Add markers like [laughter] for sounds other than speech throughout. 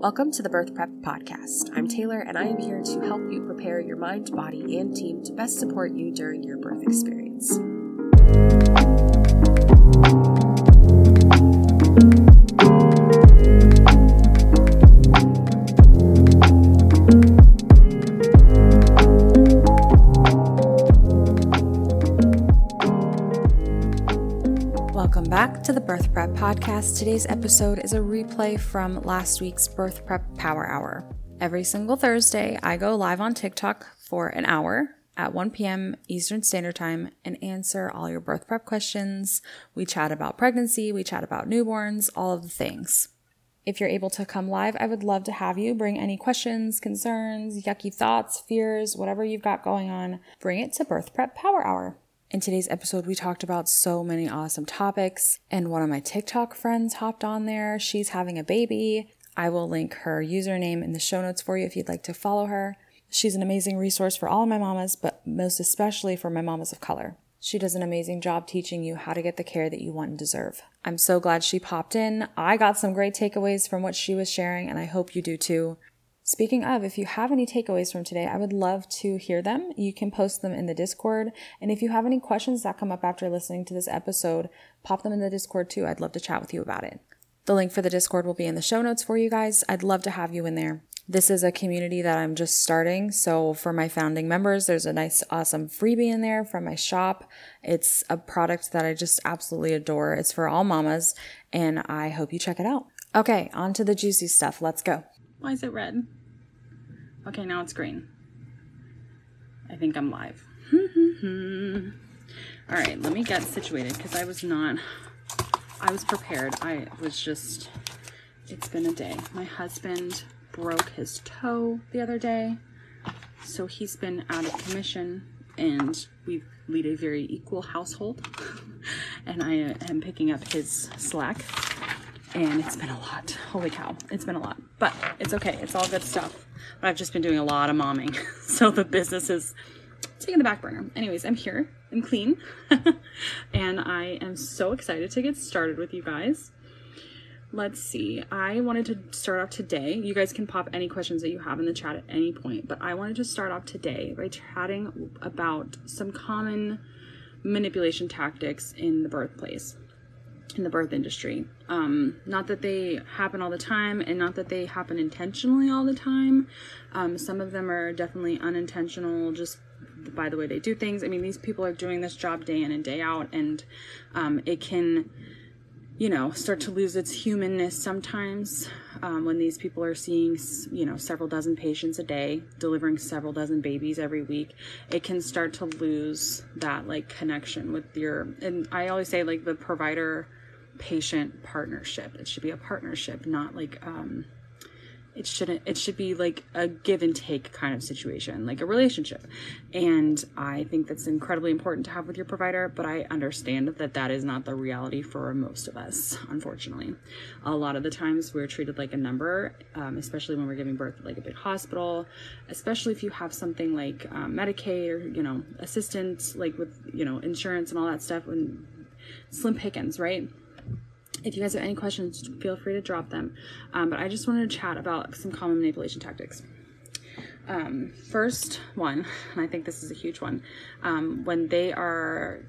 Welcome to the Birth Prep Podcast. I'm Taylor, and I am here to help you prepare your mind, body, and team to best support you during your birth experience. To the Birth Prep Podcast. Today's episode is a replay from last week's Birth Prep Power Hour. Every single Thursday, I go live on TikTok for an hour at 1 p.m. Eastern Standard Time and answer all your birth prep questions. We chat about pregnancy, we chat about newborns, all of the things. If you're able to come live, I would love to have you bring any questions, concerns, yucky thoughts, fears, whatever you've got going on, bring it to Birth Prep Power Hour. In today's episode, we talked about so many awesome topics, and one of my TikTok friends hopped on there. She's having a baby. I will link her username in the show notes for you if you'd like to follow her. She's an amazing resource for all my mamas, but most especially for my mamas of color. She does an amazing job teaching you how to get the care that you want and deserve. I'm so glad she popped in. I got some great takeaways from what she was sharing, and I hope you do too. Speaking of, if you have any takeaways from today, I would love to hear them. You can post them in the Discord. And if you have any questions that come up after listening to this episode, pop them in the Discord too. I'd love to chat with you about it. The link for the Discord will be in the show notes for you guys. I'd love to have you in there. This is a community that I'm just starting. So for my founding members, there's a nice, awesome freebie in there from my shop. It's a product that I just absolutely adore. It's for all mamas, and I hope you check it out. Okay, on to the juicy stuff. Let's go. Why is it red? Okay, now it's green. I think I'm live. [laughs] All right, let me get situated because I was not, I was prepared. I was just, it's been a day. My husband broke his toe the other day, so he's been out of commission and we lead a very equal household. [laughs] and I uh, am picking up his slack and it's been a lot. Holy cow, it's been a lot. But it's okay, it's all good stuff. But I've just been doing a lot of momming, [laughs] so the business is taking the back burner. Anyways, I'm here, I'm clean, [laughs] and I am so excited to get started with you guys. Let's see. I wanted to start off today. You guys can pop any questions that you have in the chat at any point, but I wanted to start off today by chatting about some common manipulation tactics in the birthplace in the birth industry. Um, not that they happen all the time and not that they happen intentionally all the time. Um, some of them are definitely unintentional, just by the way they do things. I mean, these people are doing this job day in and day out, and um, it can, you know, start to lose its humanness sometimes um, when these people are seeing, you know, several dozen patients a day, delivering several dozen babies every week. It can start to lose that like connection with your, and I always say like the provider patient partnership. It should be a partnership, not like um it shouldn't it should be like a give and take kind of situation, like a relationship. And I think that's incredibly important to have with your provider, but I understand that that is not the reality for most of us, unfortunately. A lot of the times we're treated like a number, um, especially when we're giving birth at like a big hospital, especially if you have something like um, Medicaid or, you know, assistance, like with, you know, insurance and all that stuff, when slim pickings, right? If you guys have any questions, feel free to drop them. Um, but I just wanted to chat about some common manipulation tactics. Um, first one, and I think this is a huge one, um, when they are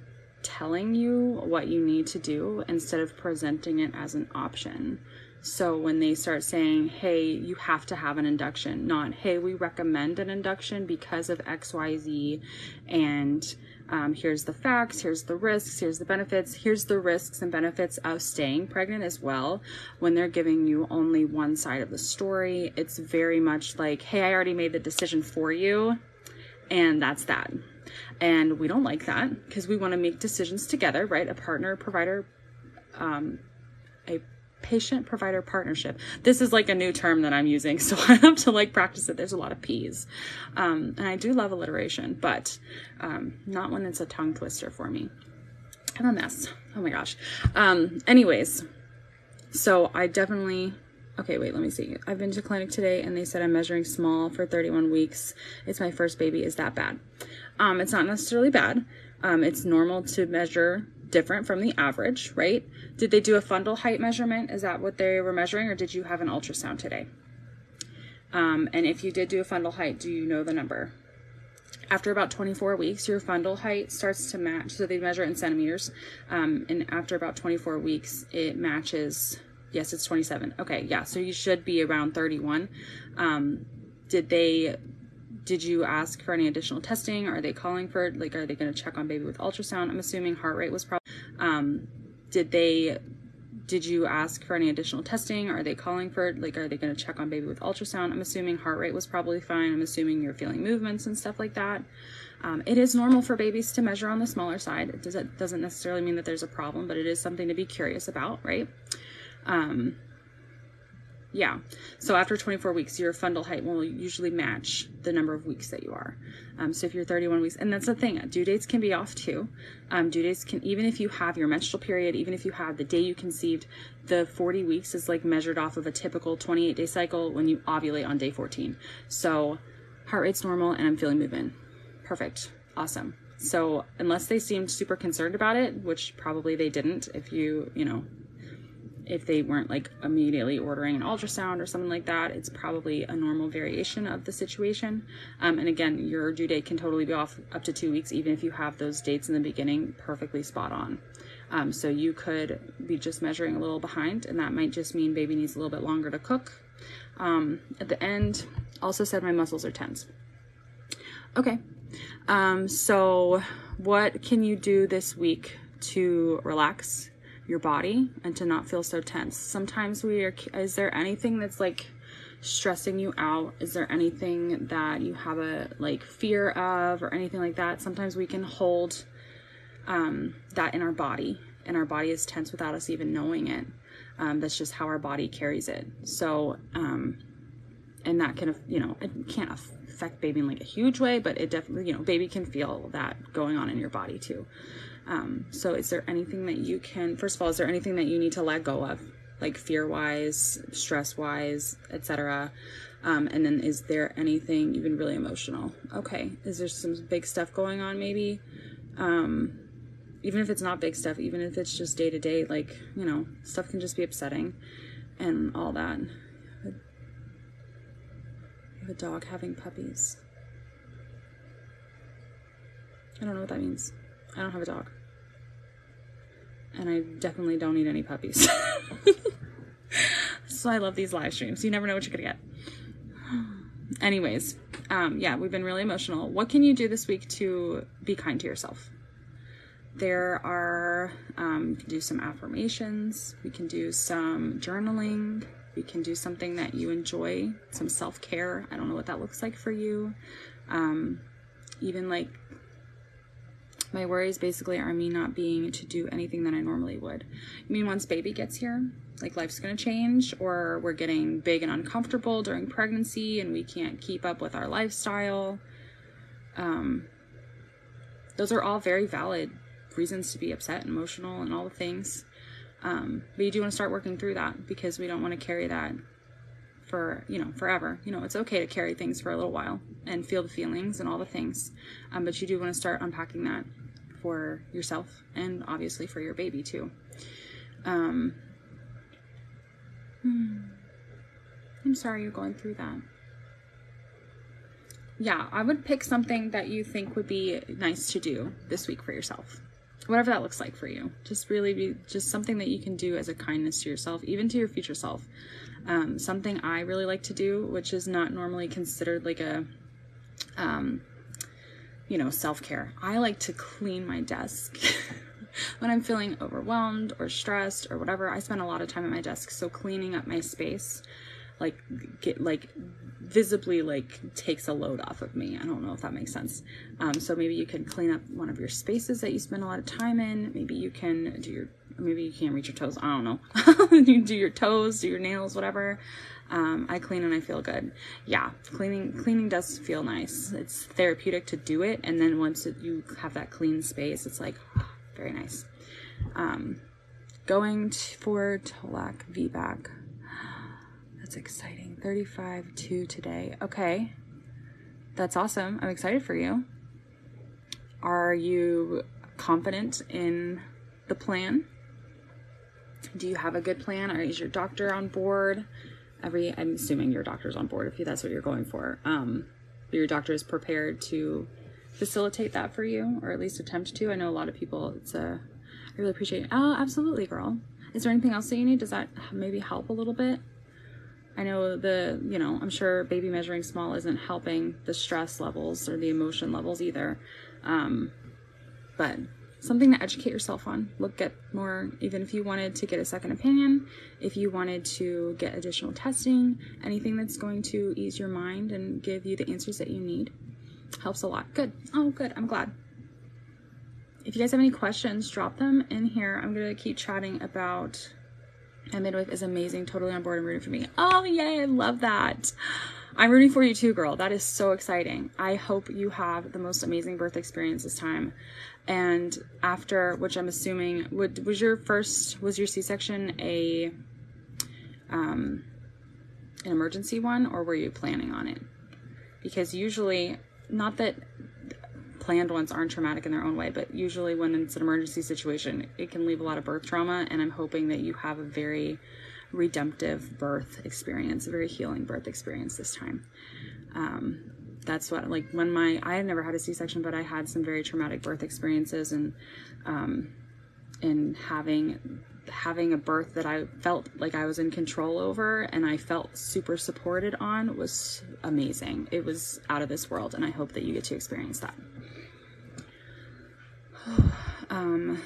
telling you what you need to do instead of presenting it as an option. So when they start saying, hey, you have to have an induction, not, hey, we recommend an induction because of XYZ and um, here's the facts, here's the risks, here's the benefits, here's the risks and benefits of staying pregnant as well. When they're giving you only one side of the story, it's very much like, hey, I already made the decision for you, and that's that. And we don't like that because we want to make decisions together, right? A partner, provider, um, a patient provider partnership. This is like a new term that I'm using, [laughs] so I have to like practice it. There's a lot of P's. Um, and I do love alliteration, but um, not when it's a tongue twister for me. I'm a mess. Oh my gosh. Um, anyways, so I definitely. Okay, wait, let me see. I've been to clinic today and they said I'm measuring small for 31 weeks. It's my first baby. Is that bad? Um, it's not necessarily bad. Um, it's normal to measure different from the average, right? Did they do a fundal height measurement? Is that what they were measuring, or did you have an ultrasound today? Um, and if you did do a fundal height, do you know the number? After about 24 weeks, your fundal height starts to match. So they measure in centimeters. Um, and after about 24 weeks, it matches. Yes, it's 27. Okay, yeah. So you should be around 31. Um, did they did you ask for any additional testing? Are they calling for like are they going to check on baby with ultrasound? I'm assuming heart rate was probably um did they did you ask for any additional testing? Are they calling for like are they going to check on baby with ultrasound? I'm assuming heart rate was probably fine. I'm assuming you're feeling movements and stuff like that. Um, it is normal for babies to measure on the smaller side. It, does, it doesn't necessarily mean that there's a problem, but it is something to be curious about, right? Um, yeah. So after 24 weeks, your fundal height will usually match the number of weeks that you are. Um, so if you're 31 weeks, and that's the thing, due dates can be off too. Um, due dates can, even if you have your menstrual period, even if you have the day you conceived, the 40 weeks is like measured off of a typical 28 day cycle when you ovulate on day 14. So heart rate's normal and I'm feeling movement. Perfect. Awesome. So unless they seemed super concerned about it, which probably they didn't, if you, you know, if they weren't like immediately ordering an ultrasound or something like that, it's probably a normal variation of the situation. Um, and again, your due date can totally be off up to two weeks, even if you have those dates in the beginning perfectly spot on. Um, so you could be just measuring a little behind, and that might just mean baby needs a little bit longer to cook. Um, at the end, also said my muscles are tense. Okay, um, so what can you do this week to relax your body and to not feel so tense. Sometimes we are, is there anything that's like stressing you out? Is there anything that you have a like fear of or anything like that? Sometimes we can hold um, that in our body and our body is tense without us even knowing it. Um, that's just how our body carries it. So, um, and that can, you know, it can't affect baby in like a huge way, but it definitely, you know, baby can feel that going on in your body too. Um, so, is there anything that you can, first of all, is there anything that you need to let go of, like fear wise, stress wise, etc.? Um, and then, is there anything even really emotional? Okay, is there some big stuff going on maybe? Um, even if it's not big stuff, even if it's just day to day, like, you know, stuff can just be upsetting and all that. You have a dog having puppies. I don't know what that means. I don't have a dog. And I definitely don't need any puppies. [laughs] so I love these live streams. You never know what you're going to get. [sighs] Anyways, um, yeah, we've been really emotional. What can you do this week to be kind to yourself? There are, um, you can do some affirmations. We can do some journaling. We can do something that you enjoy, some self care. I don't know what that looks like for you. Um, even like my worries basically are me not being to do anything that I normally would. I mean, once baby gets here, like life's gonna change, or we're getting big and uncomfortable during pregnancy and we can't keep up with our lifestyle. Um, those are all very valid reasons to be upset and emotional and all the things. Um, but you do want to start working through that because we don't want to carry that for you know forever you know it's okay to carry things for a little while and feel the feelings and all the things um, but you do want to start unpacking that for yourself and obviously for your baby too. Um, hmm. I'm sorry you're going through that. Yeah, I would pick something that you think would be nice to do this week for yourself. Whatever that looks like for you. Just really be just something that you can do as a kindness to yourself, even to your future self. Um, something I really like to do, which is not normally considered like a um, you know, self care. I like to clean my desk. [laughs] when I'm feeling overwhelmed or stressed or whatever, I spend a lot of time at my desk. So cleaning up my space, like get like visibly like takes a load off of me. I don't know if that makes sense. Um, so maybe you can clean up one of your spaces that you spend a lot of time in. Maybe you can do your maybe you can't reach your toes. I don't know. [laughs] you do your toes, do your nails, whatever. Um, I clean and I feel good. Yeah, cleaning cleaning does feel nice. It's therapeutic to do it, and then once it, you have that clean space, it's like very nice. Um, going t- for TOLAC VBAC. That's exciting. 35 2 today. Okay. That's awesome. I'm excited for you. Are you confident in the plan? Do you have a good plan? Or is your doctor on board? Every I'm assuming your doctor's on board if that's what you're going for. Um, your doctor is prepared to facilitate that for you, or at least attempt to. I know a lot of people. It's a I really appreciate it. Oh, absolutely, girl. Is there anything else that you need? Does that maybe help a little bit? I know the, you know, I'm sure baby measuring small isn't helping the stress levels or the emotion levels either. Um, but something to educate yourself on. Look at more, even if you wanted to get a second opinion, if you wanted to get additional testing, anything that's going to ease your mind and give you the answers that you need helps a lot. Good. Oh, good. I'm glad. If you guys have any questions, drop them in here. I'm going to keep chatting about my midwife is amazing, totally on board and rooting for me. Oh, yay, I love that. I'm rooting for you too, girl. That is so exciting. I hope you have the most amazing birth experience this time. And after, which I'm assuming, would was your first was your C-section a um, an emergency one, or were you planning on it? Because usually, not that planned ones aren't traumatic in their own way, but usually when it's an emergency situation, it can leave a lot of birth trauma. And I'm hoping that you have a very redemptive birth experience, a very healing birth experience this time. Um, that's what like when my I had never had a C-section, but I had some very traumatic birth experiences, and um, and having having a birth that I felt like I was in control over and I felt super supported on was amazing. It was out of this world, and I hope that you get to experience that. [sighs] um,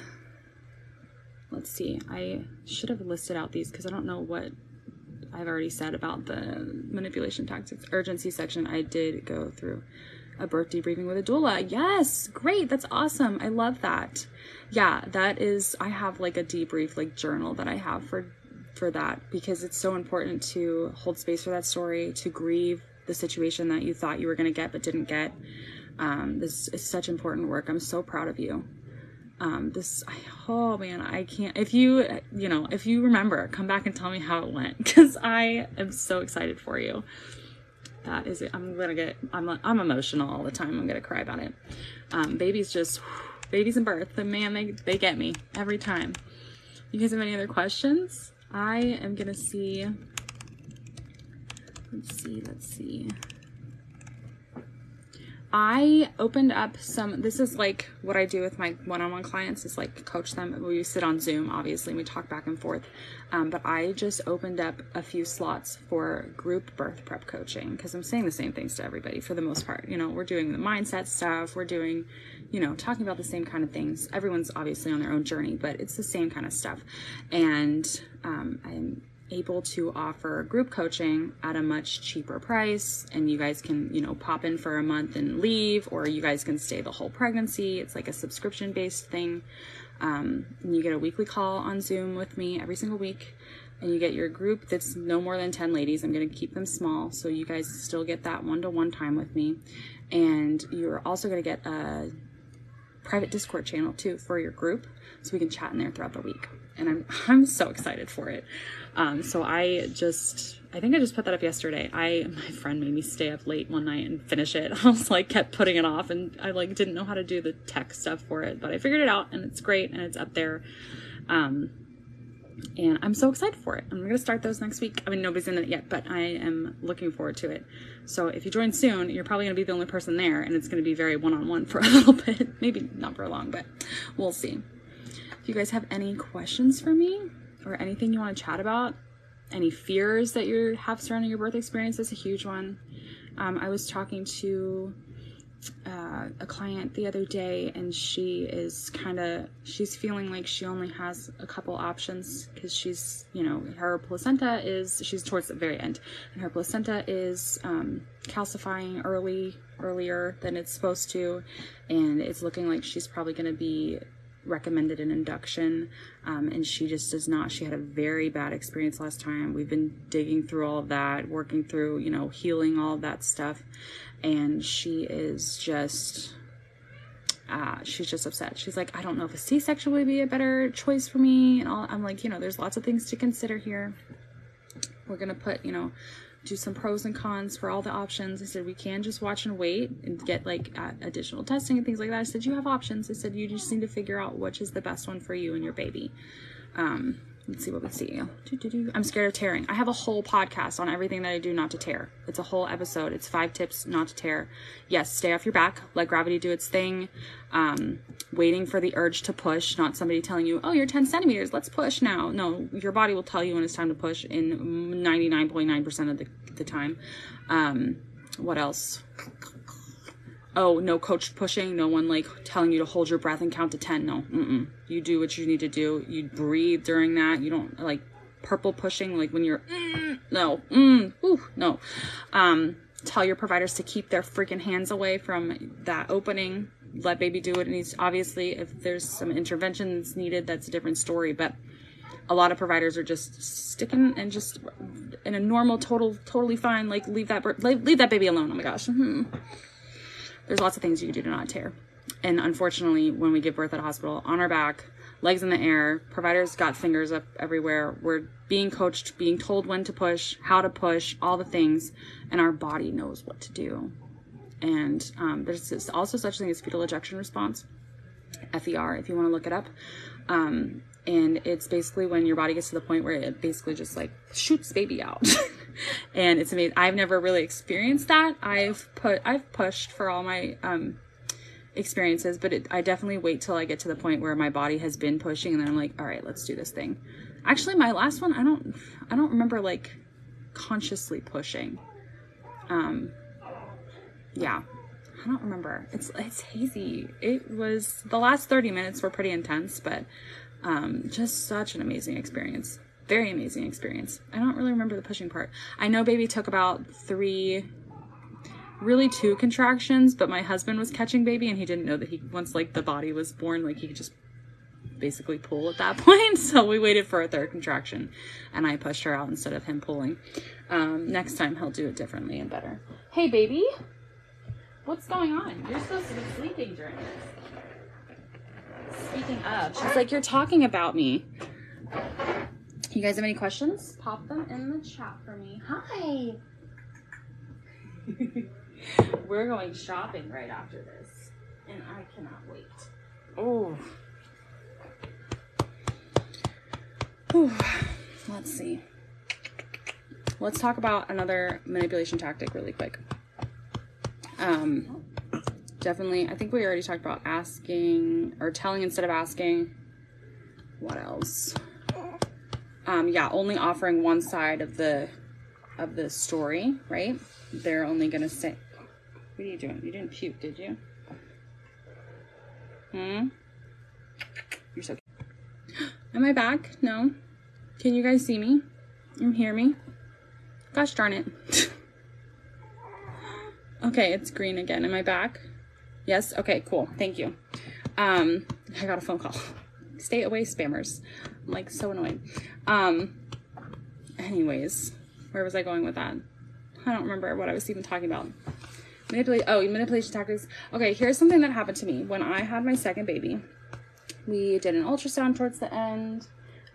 let's see. I should have listed out these because I don't know what I've already said about the manipulation tactics urgency section. I did go through a birth debriefing with a doula. Yes, great. That's awesome. I love that. Yeah, that is I have like a debrief like journal that I have for for that because it's so important to hold space for that story, to grieve the situation that you thought you were going to get but didn't get. Um, this is such important work. I'm so proud of you. Um, this, oh man, I can't. If you, you know, if you remember, come back and tell me how it went [laughs] because I am so excited for you. That is it. I'm gonna get, I'm, I'm emotional all the time. I'm gonna cry about it. Um, babies just, [sighs] babies and birth, the man, they, they get me every time. You guys have any other questions? I am gonna see, let's see, let's see. I opened up some, this is like what I do with my one on one clients is like coach them. We sit on Zoom, obviously, and we talk back and forth. Um, but I just opened up a few slots for group birth prep coaching because I'm saying the same things to everybody for the most part. You know, we're doing the mindset stuff, we're doing, you know, talking about the same kind of things. Everyone's obviously on their own journey, but it's the same kind of stuff. And um, I'm able to offer group coaching at a much cheaper price and you guys can you know pop in for a month and leave or you guys can stay the whole pregnancy. It's like a subscription based thing. Um, you get a weekly call on zoom with me every single week and you get your group that's no more than 10 ladies. I'm going to keep them small so you guys still get that one-to-one time with me. And you're also going to get a private discord channel too for your group so we can chat in there throughout the week. And i'm [laughs] i'm so excited for it um, so I just, I think I just put that up yesterday. I, my friend made me stay up late one night and finish it. [laughs] I was like, kept putting it off and I like didn't know how to do the tech stuff for it, but I figured it out and it's great and it's up there. Um, and I'm so excited for it. I'm to start those next week. I mean, nobody's in it yet, but I am looking forward to it. So if you join soon, you're probably to be the only person there, and it's to be very one on one for [laughs] a little bit. Maybe not for long, but we'll see. If you guys have any questions for me, or anything you want to chat about, any fears that you have surrounding your birth experience is a huge one. Um, I was talking to uh, a client the other day, and she is kind of she's feeling like she only has a couple options because she's you know her placenta is she's towards the very end, and her placenta is um, calcifying early earlier than it's supposed to, and it's looking like she's probably going to be recommended an induction um, and she just does not she had a very bad experience last time. We've been digging through all of that working through you know healing all of that stuff and she is just uh, she's just upset. She's like i don't know if a c-section would be a better choice for me and all i'm like you know there's lots of things to consider here. We're gonna put you know do some pros and cons for all the options. I said, we can just watch and wait and get like additional testing and things like that. I said, you have options. I said, you just need to figure out which is the best one for you and your baby. Um, Let's see what we see. I'm scared of tearing. I have a whole podcast on everything that I do not to tear. It's a whole episode. It's five tips not to tear. Yes, stay off your back. Let gravity do its thing. Um, waiting for the urge to push, not somebody telling you, oh, you're 10 centimeters. Let's push now. No, your body will tell you when it's time to push in 99.9% of the, the time. Um, what else? Oh, no coached pushing, no one like telling you to hold your breath and count to 10. No, mm-mm. you do what you need to do. You breathe during that. You don't like purple pushing, like when you're, mm, no, mm, whew, no. Um, tell your providers to keep their freaking hands away from that opening. Let baby do what it. needs. obviously, if there's some interventions needed, that's a different story. But a lot of providers are just sticking and just in a normal, total, totally fine. Like leave that, leave, leave that baby alone. Oh my gosh. Mm-hmm there's lots of things you can do to not tear. And unfortunately, when we give birth at a hospital, on our back, legs in the air, providers got fingers up everywhere. We're being coached, being told when to push, how to push, all the things, and our body knows what to do. And um, there's also such a thing as fetal ejection response, FER, if you want to look it up. Um, and it's basically when your body gets to the point where it basically just like shoots baby out. [laughs] and it's amazing. I've never really experienced that. I've put I've pushed for all my um experiences, but it, I definitely wait till I get to the point where my body has been pushing and then I'm like, all right, let's do this thing. Actually, my last one, I don't I don't remember like consciously pushing. Um yeah, I don't remember. It's it's hazy. It was the last 30 minutes were pretty intense, but um, just such an amazing experience. Very amazing experience. I don't really remember the pushing part. I know baby took about three, really two contractions, but my husband was catching baby and he didn't know that he, once like the body was born, like he could just basically pull at that [laughs] point. So we waited for a third contraction and I pushed her out instead of him pulling. Um, next time he'll do it differently and better. Hey, baby. What's going on? You're supposed to be sleeping during this. Speaking of, she's like, You're talking about me. You guys have any questions? Pop them in the chat for me. Hi. [laughs] We're going shopping right after this, and I cannot wait. Oh. Let's see. Let's talk about another manipulation tactic really quick. Um, definitely, I think we already talked about asking or telling instead of asking. What else? Um, yeah, only offering one side of the of the story, right? They're only gonna say, "What are you doing? You didn't puke, did you?" Hmm. You're so. [gasps] Am I back? No. Can you guys see me? You hear me? Gosh darn it. [laughs] okay, it's green again. Am I back? Yes? Okay, cool. Thank you. Um, I got a phone call. [laughs] Stay away, spammers. Like so annoying. Um, anyways, where was I going with that? I don't remember what I was even talking about. Manipulate. Oh, manipulation tactics. Okay, here's something that happened to me when I had my second baby. We did an ultrasound towards the end,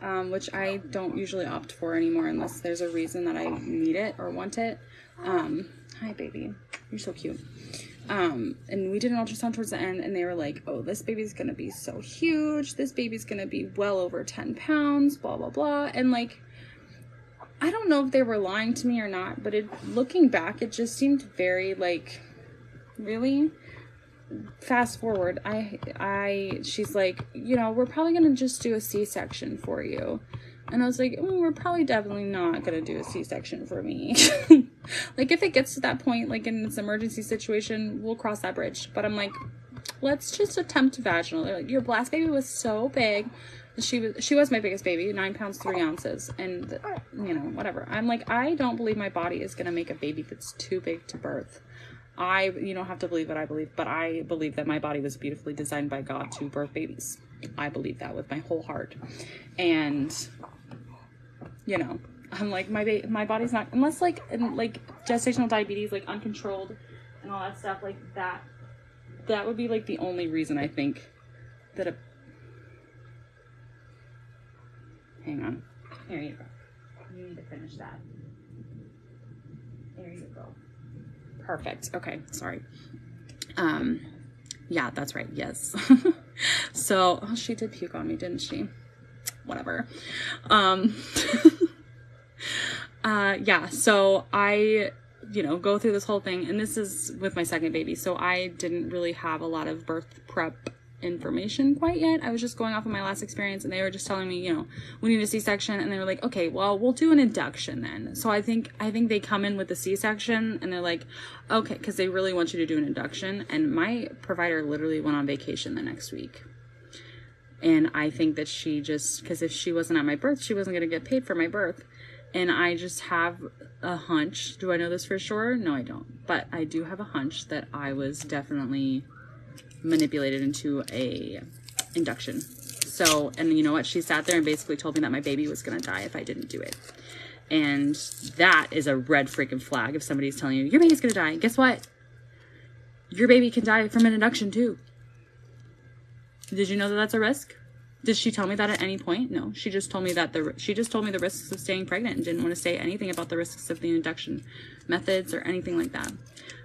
um, which I don't usually opt for anymore unless there's a reason that I need it or want it. Um, hi, baby. You're so cute. Um, and we did an ultrasound towards the end, and they were like, "Oh, this baby's gonna be so huge. This baby's gonna be well over ten pounds." Blah blah blah. And like, I don't know if they were lying to me or not, but it looking back, it just seemed very like, really. Fast forward, I I she's like, you know, we're probably gonna just do a C section for you. And I was like, oh, we're probably definitely not gonna do a C section for me. [laughs] like if it gets to that point, like in this emergency situation, we'll cross that bridge. But I'm like, let's just attempt vaginal. Like, your blast baby was so big. She was she was my biggest baby, nine pounds three ounces, and you know whatever. I'm like, I don't believe my body is gonna make a baby that's too big to birth. I you don't have to believe what I believe, but I believe that my body was beautifully designed by God to birth babies. I believe that with my whole heart, and you know, I'm like my ba- my body's not unless like like gestational diabetes like uncontrolled and all that stuff like that. That would be like the only reason I think that a. Hang on. Here you go. You need to finish that. There you go. Perfect. Okay. Sorry. Um. Yeah, that's right. Yes. [laughs] so oh, she did puke on me, didn't she? whatever. Um, [laughs] [laughs] uh, yeah, so I, you know, go through this whole thing, and this is with my second baby, so I didn't really have a lot of birth prep information quite yet. I was just going off of my last experience and they were just telling me, you know, we need a C-section and they were like, "Okay, well, we'll do an induction then." So I think I think they come in with the C-section and they're like, "Okay, cuz they really want you to do an induction." And my provider literally went on vacation the next week. And I think that she just cuz if she wasn't at my birth, she wasn't going to get paid for my birth. And I just have a hunch. Do I know this for sure? No, I don't. But I do have a hunch that I was definitely manipulated into a induction. So, and you know what? She sat there and basically told me that my baby was going to die if I didn't do it. And that is a red freaking flag if somebody's telling you, your baby's going to die. Guess what? Your baby can die from an induction too. Did you know that that's a risk? Did she tell me that at any point? No. She just told me that the she just told me the risks of staying pregnant and didn't want to say anything about the risks of the induction methods or anything like that.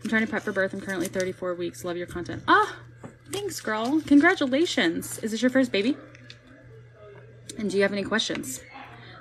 I'm trying to prep for birth. I'm currently 34 weeks. Love your content. Ah, thanks, girl. Congratulations. Is this your first baby? And do you have any questions?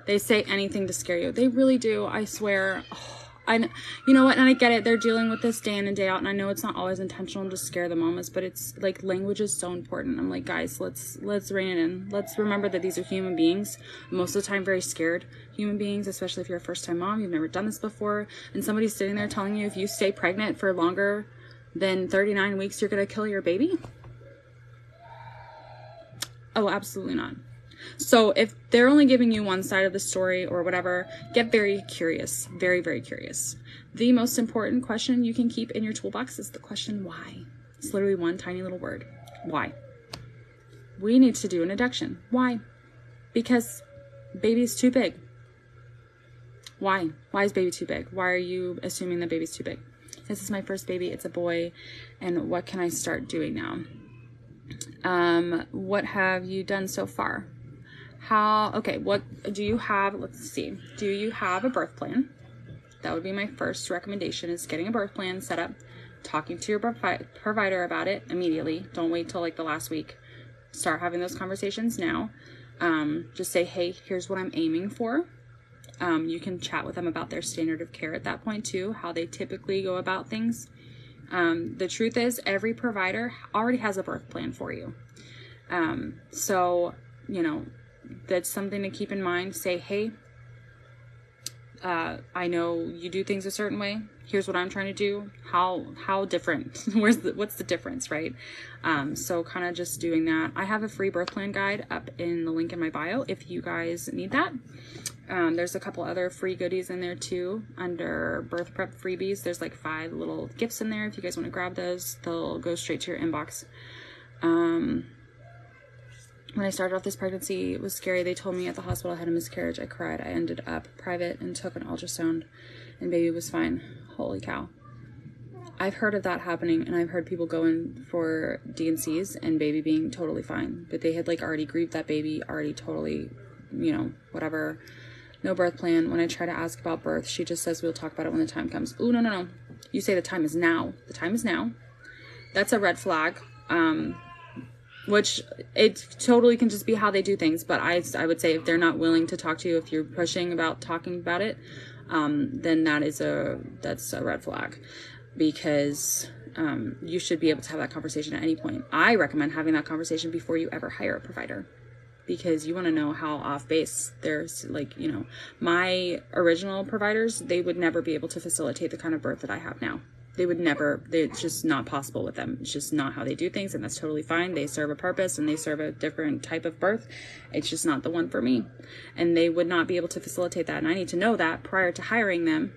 They say anything to scare you. They really do. I swear. Oh, I, you know what, and I get it. They're dealing with this day in and day out, and I know it's not always intentional to scare the mamas, but it's like language is so important. I'm like, guys, let's let's rein it in. Let's remember that these are human beings. Most of the time, very scared human beings, especially if you're a first time mom. You've never done this before, and somebody's sitting there telling you if you stay pregnant for longer than 39 weeks, you're gonna kill your baby. Oh, absolutely not. So if they're only giving you one side of the story or whatever, get very curious, very, very curious. The most important question you can keep in your toolbox is the question why. It's literally one tiny little word. Why? We need to do an induction. Why? Because baby's too big. Why? Why is baby too big? Why are you assuming that baby's too big? This is my first baby. It's a boy. And what can I start doing now? Um, what have you done so far? How okay what do you have let's see. Do you have a birth plan? That would be my first recommendation is getting a birth plan set up talking to your provider about it immediately. Don't wait till like the last week. Start having those conversations now. Um, just say hey here's what i'm aiming for. Um, you can chat with them about their standard of care at that point too how they typically go about things. Um, the truth is every provider already has a birth plan for you. Um, so you know that's something to keep in mind. Say, hey, uh, I know you do things a certain way. Here's what I'm trying to do. How how different? [laughs] Where's the what's the difference, right? Um, so kind of just doing that. I have a free birth plan guide up in the link in my bio if you guys need that. Um, there's a couple other free goodies in there too under birth prep freebies. There's like five little gifts in there. If you guys want to grab those, they'll go straight to your inbox. Um, when I started off this pregnancy, it was scary. They told me at the hospital I had a miscarriage. I cried. I ended up private and took an ultrasound, and baby was fine. Holy cow. I've heard of that happening, and I've heard people going for D&Cs and baby being totally fine. But they had like already grieved that baby, already totally, you know, whatever. No birth plan. When I try to ask about birth, she just says we'll talk about it when the time comes. Oh no, no, no. You say the time is now. The time is now. That's a red flag. Um, which it totally can just be how they do things but i i would say if they're not willing to talk to you if you're pushing about talking about it um, then that is a that's a red flag. Because um, you should be able to have that conversation at any point. I recommend having that conversation before you ever hire a provider. Because you want to know how off base there's like you know my original providers they would never be able to facilitate the kind of birth that i have now they would never they, it's just not possible with them. It's just not how they do things and that's totally fine. They serve a purpose and they serve a different type of birth. It's just not the one for me. And they would not be able to facilitate that and i need to know that prior to hiring them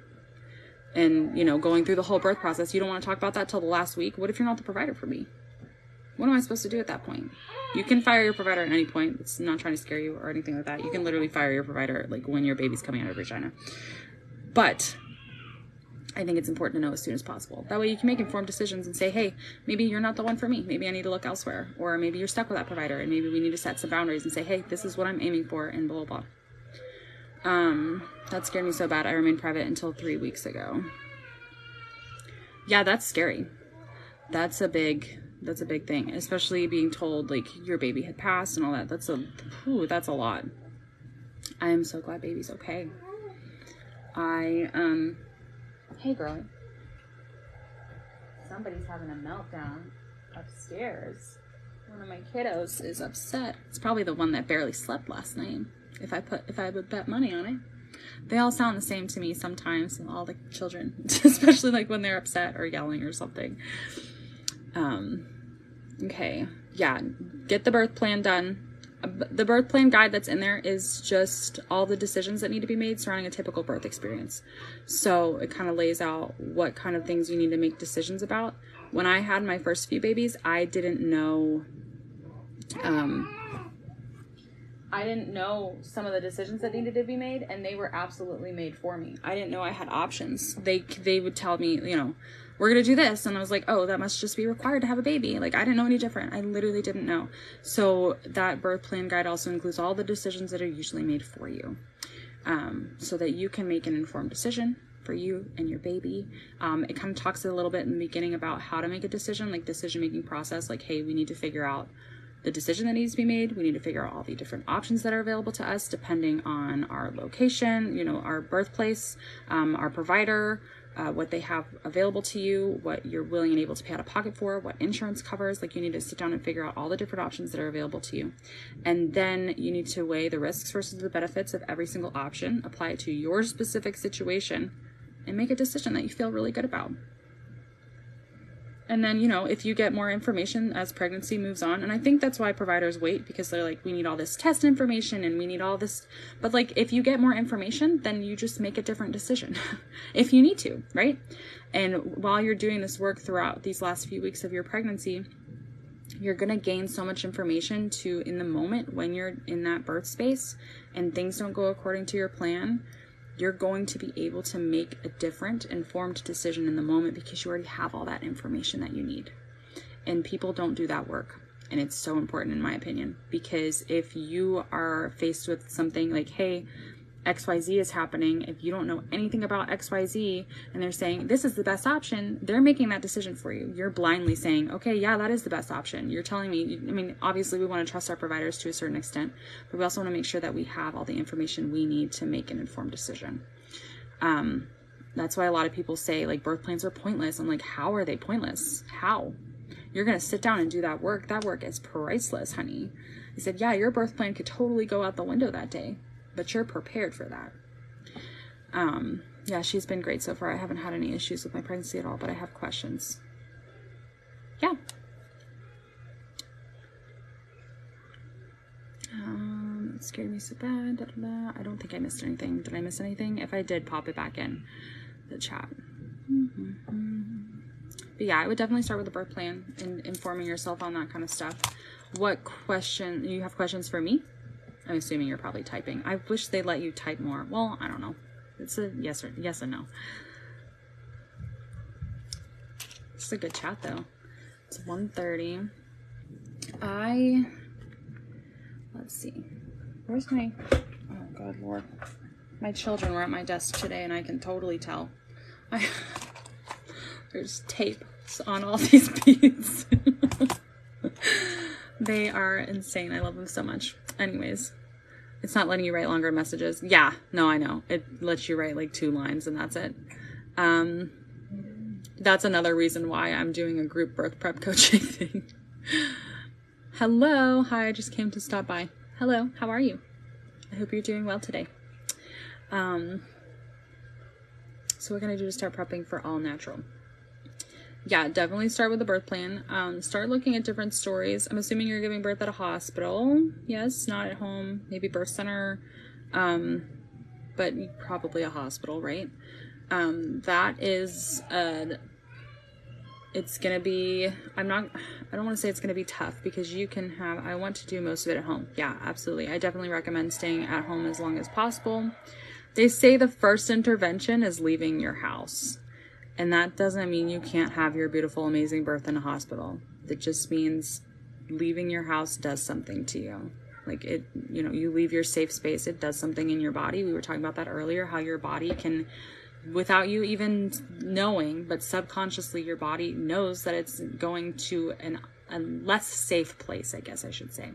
and you know going through the whole birth process. You don't want to talk about that till the last week. What if you're not the provider for me? What am i supposed to do at that point? You can fire your provider at any point. It's not trying to scare you or anything like that. You can literally fire your provider like when your baby's coming out of your vagina but I think it's important to know as soon as possible. That way you can make informed decisions and say, hey, maybe you're not the one for me. Maybe I need to look elsewhere. Or maybe you're stuck with that provider and maybe we need to set some boundaries and say, hey, this is what I'm aiming for and blah, blah, blah. Um, that scared me so bad. I remained private until three weeks ago. Yeah, that's scary. That's a big, that's a big thing, especially being told like your baby had passed and all that. That's a, whew, that's a lot. I am so glad baby's okay. I, um, hey girl. Somebody's having a meltdown upstairs. One of my kiddos is upset. It's probably the one that barely slept last night. If I put, if I would bet money on it. They all sound the same to me sometimes, all the children, [laughs] especially like when they're upset or yelling or something. Um, okay, yeah, get the birth plan done. The birth plan guide that's in there is just all the decisions that need to be made surrounding a typical birth experience. So it kind of lays out what kind of things you need to make decisions about. When I had my first few babies, I didn't know um, I didn't know some of the decisions that needed to be made, and they were absolutely made for me. I didn't know I had options. They they would tell me, you know, we're gonna do this, and I was like, oh, that must just be required to have a baby. Like I didn't know any different. I literally didn't know. So that birth plan guide also includes all the decisions that are usually made for you, um, so that you can make an informed decision for you and your baby. Um, it kind of talks a little bit in the beginning about how to make a decision, like decision making process. Like, hey, we need to figure out the decision that needs to be made. We need to figure out all the different options that are available to us depending on our location, you know, our birthplace, um, our provider, uh, what they have available to you, what you're willing and able to pay out of pocket for, what insurance covers. Like you need to sit down and figure out all the different options that are available to you. And then you need to weigh the risks versus the benefits of every single option, apply it to your specific situation, and make a decision that you feel really good about. And then, you know, if you get more information as pregnancy moves on, and I think that's why providers wait because they're like, we need all this test information and we need all this. But like, if you get more information, then you just make a different decision [laughs] if you need to, right? And while you're doing this work throughout these last few weeks of your pregnancy, you're going to gain so much information to in the moment when you're in that birth space and things don't go according to your plan you're going to be able to make a different informed decision in the moment because you already have all that information that you need. And people don't do that work. And it's so important in my opinion because if you are faced with something like hey xyz is happening. If you don't know anything about xyz and they're saying this is the best option they're making that decision for you. You're blindly saying okay yeah that is the best option. You're telling me i mean obviously we want to trust our providers to a certain extent but we also want to make sure that we have all the information we need to make an informed decision. Um, that's why a lot of people say like birth plans are pointless. I'm like how are they pointless? How? You're going to sit down and do that work. That work is priceless honey. He said yeah your birth plan could totally go out the window that day but you're prepared for that. Um, yeah, she's been great so far. I haven't had any issues with my pregnancy at all, but I have questions. Yeah. Um, it scared me so bad. Da, da, da. I don't think I missed anything. Did I miss anything? If I did, pop it back in the chat. But yeah, I would definitely start with the birth plan and informing yourself on that kind of stuff. What question? You have questions for me? I'm assuming you're probably typing. I wish they let you type more. Well, I don't know. It's a yes or yes and no. It's a good chat though. It's 1:30. I let's see. Where's my Oh god lord. My children were at my desk today and I can totally tell. I [laughs] there's tape on all [laughs] these beads. [laughs] they are insane. I love them so much. Anyways, it's not letting you write longer messages. Yeah, no, I know. It lets you write like two lines and that's it. Um, that's another reason why I'm doing a group birth prep [laughs] coaching thing. Hello. Hi, I just came to stop by. Hello, how are you? I hope you're doing well today. Um, so we're going to do to start prepping for all natural yeah, definitely start with the birth plan. Um, start looking at different stories. I'm assuming you're giving birth at a hospital. Yes, not at home, maybe birth center, um, but probably a hospital, right? Um, that is a. It's gonna be. I'm not. I don't want to say it's gonna be tough because you can have. I want to do most of it at home. Yeah, absolutely. I definitely recommend staying at home as long as possible. They say the first intervention is leaving your house. And that doesn't mean you can't have your beautiful, amazing birth in a hospital. It just means leaving your house does something to you. Like it, you know, you leave your safe space, it does something in your body. We were talking about that earlier, how your body can, without you even knowing, but subconsciously, your body knows that it's going to an, a less safe place, I guess I should say.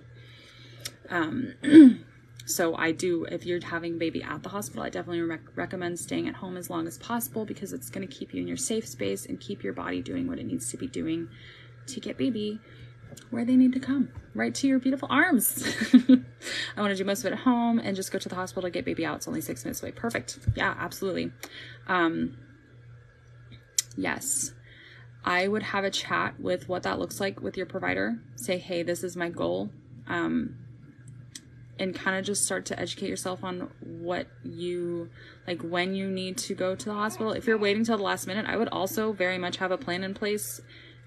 Um, [clears throat] so I do, if you're having baby at the hospital, I definitely rec- recommend staying at home as long as possible because it's going to keep you in your safe space and keep your body doing what it needs to be doing to get baby where they need to come, right to your beautiful arms. [laughs] I want to do most of it at home and just go to the hospital to get baby out. It's only six minutes away. Perfect. Yeah, absolutely. Um, yes. I would have a chat with what that looks like with your provider. Say, hey, this is my goal. Um, and kind of just start to educate yourself on what you like when you need to go to the hospital. If you're waiting till the last minute, I would also very much have a plan in place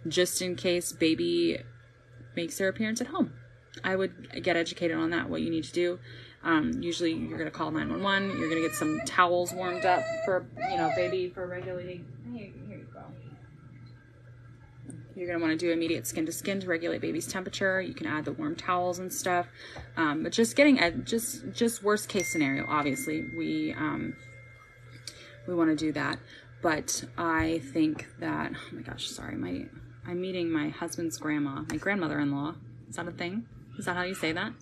just in case baby makes their appearance at home. I would get educated on that, what you need to do. Um, usually you're going to call 911. You're going to get some towels warmed up for, you know, baby for regulating. Hey, here you go. You're going to want to do immediate skin to skin to regulate baby's temperature. You can add the warm towels and stuff. Um, but just getting ed- just just worst case scenario. Obviously, we um, we want to do that. But I think that oh my gosh, sorry, my I'm meeting my husband's grandma, my grandmother-in-law. Is that a thing? Is that how you say that?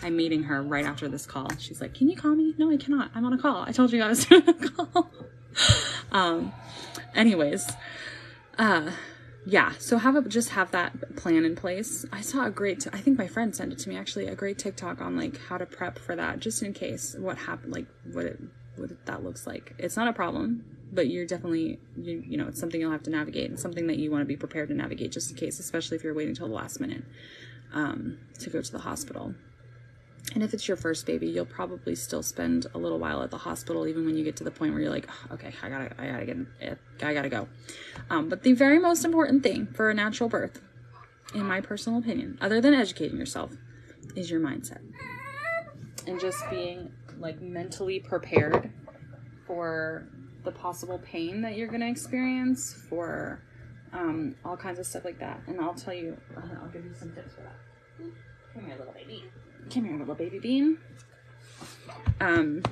I'm meeting her right after this call. She's like, "Can you call me?" No, I cannot. I'm on a call. I told you I was [laughs] doing a call. [laughs] um, anyways, uh, yeah. So have a just have that plan in place. I saw a great. I think my friend sent it to me actually. A great TikTok on like how to prep for that, just in case what happened, like what it what that looks like. It's not a problem, but you're definitely you, you know it's something you'll have to navigate and something that you want to be prepared to navigate just in case, especially if you're waiting till the last minute um, to go to the hospital. And if it's your first baby, you'll probably still spend a little while at the hospital, even when you get to the point where you're like, okay, I gotta, I gotta get, I gotta go. Um, but the very most important thing for a natural birth, in my personal opinion, other than educating yourself, is your mindset and just being like mentally prepared for the possible pain that you're gonna experience, for um, all kinds of stuff like that. And I'll tell you, I'll give you some tips for that. Come here, little baby. Come here, little baby bean. Um,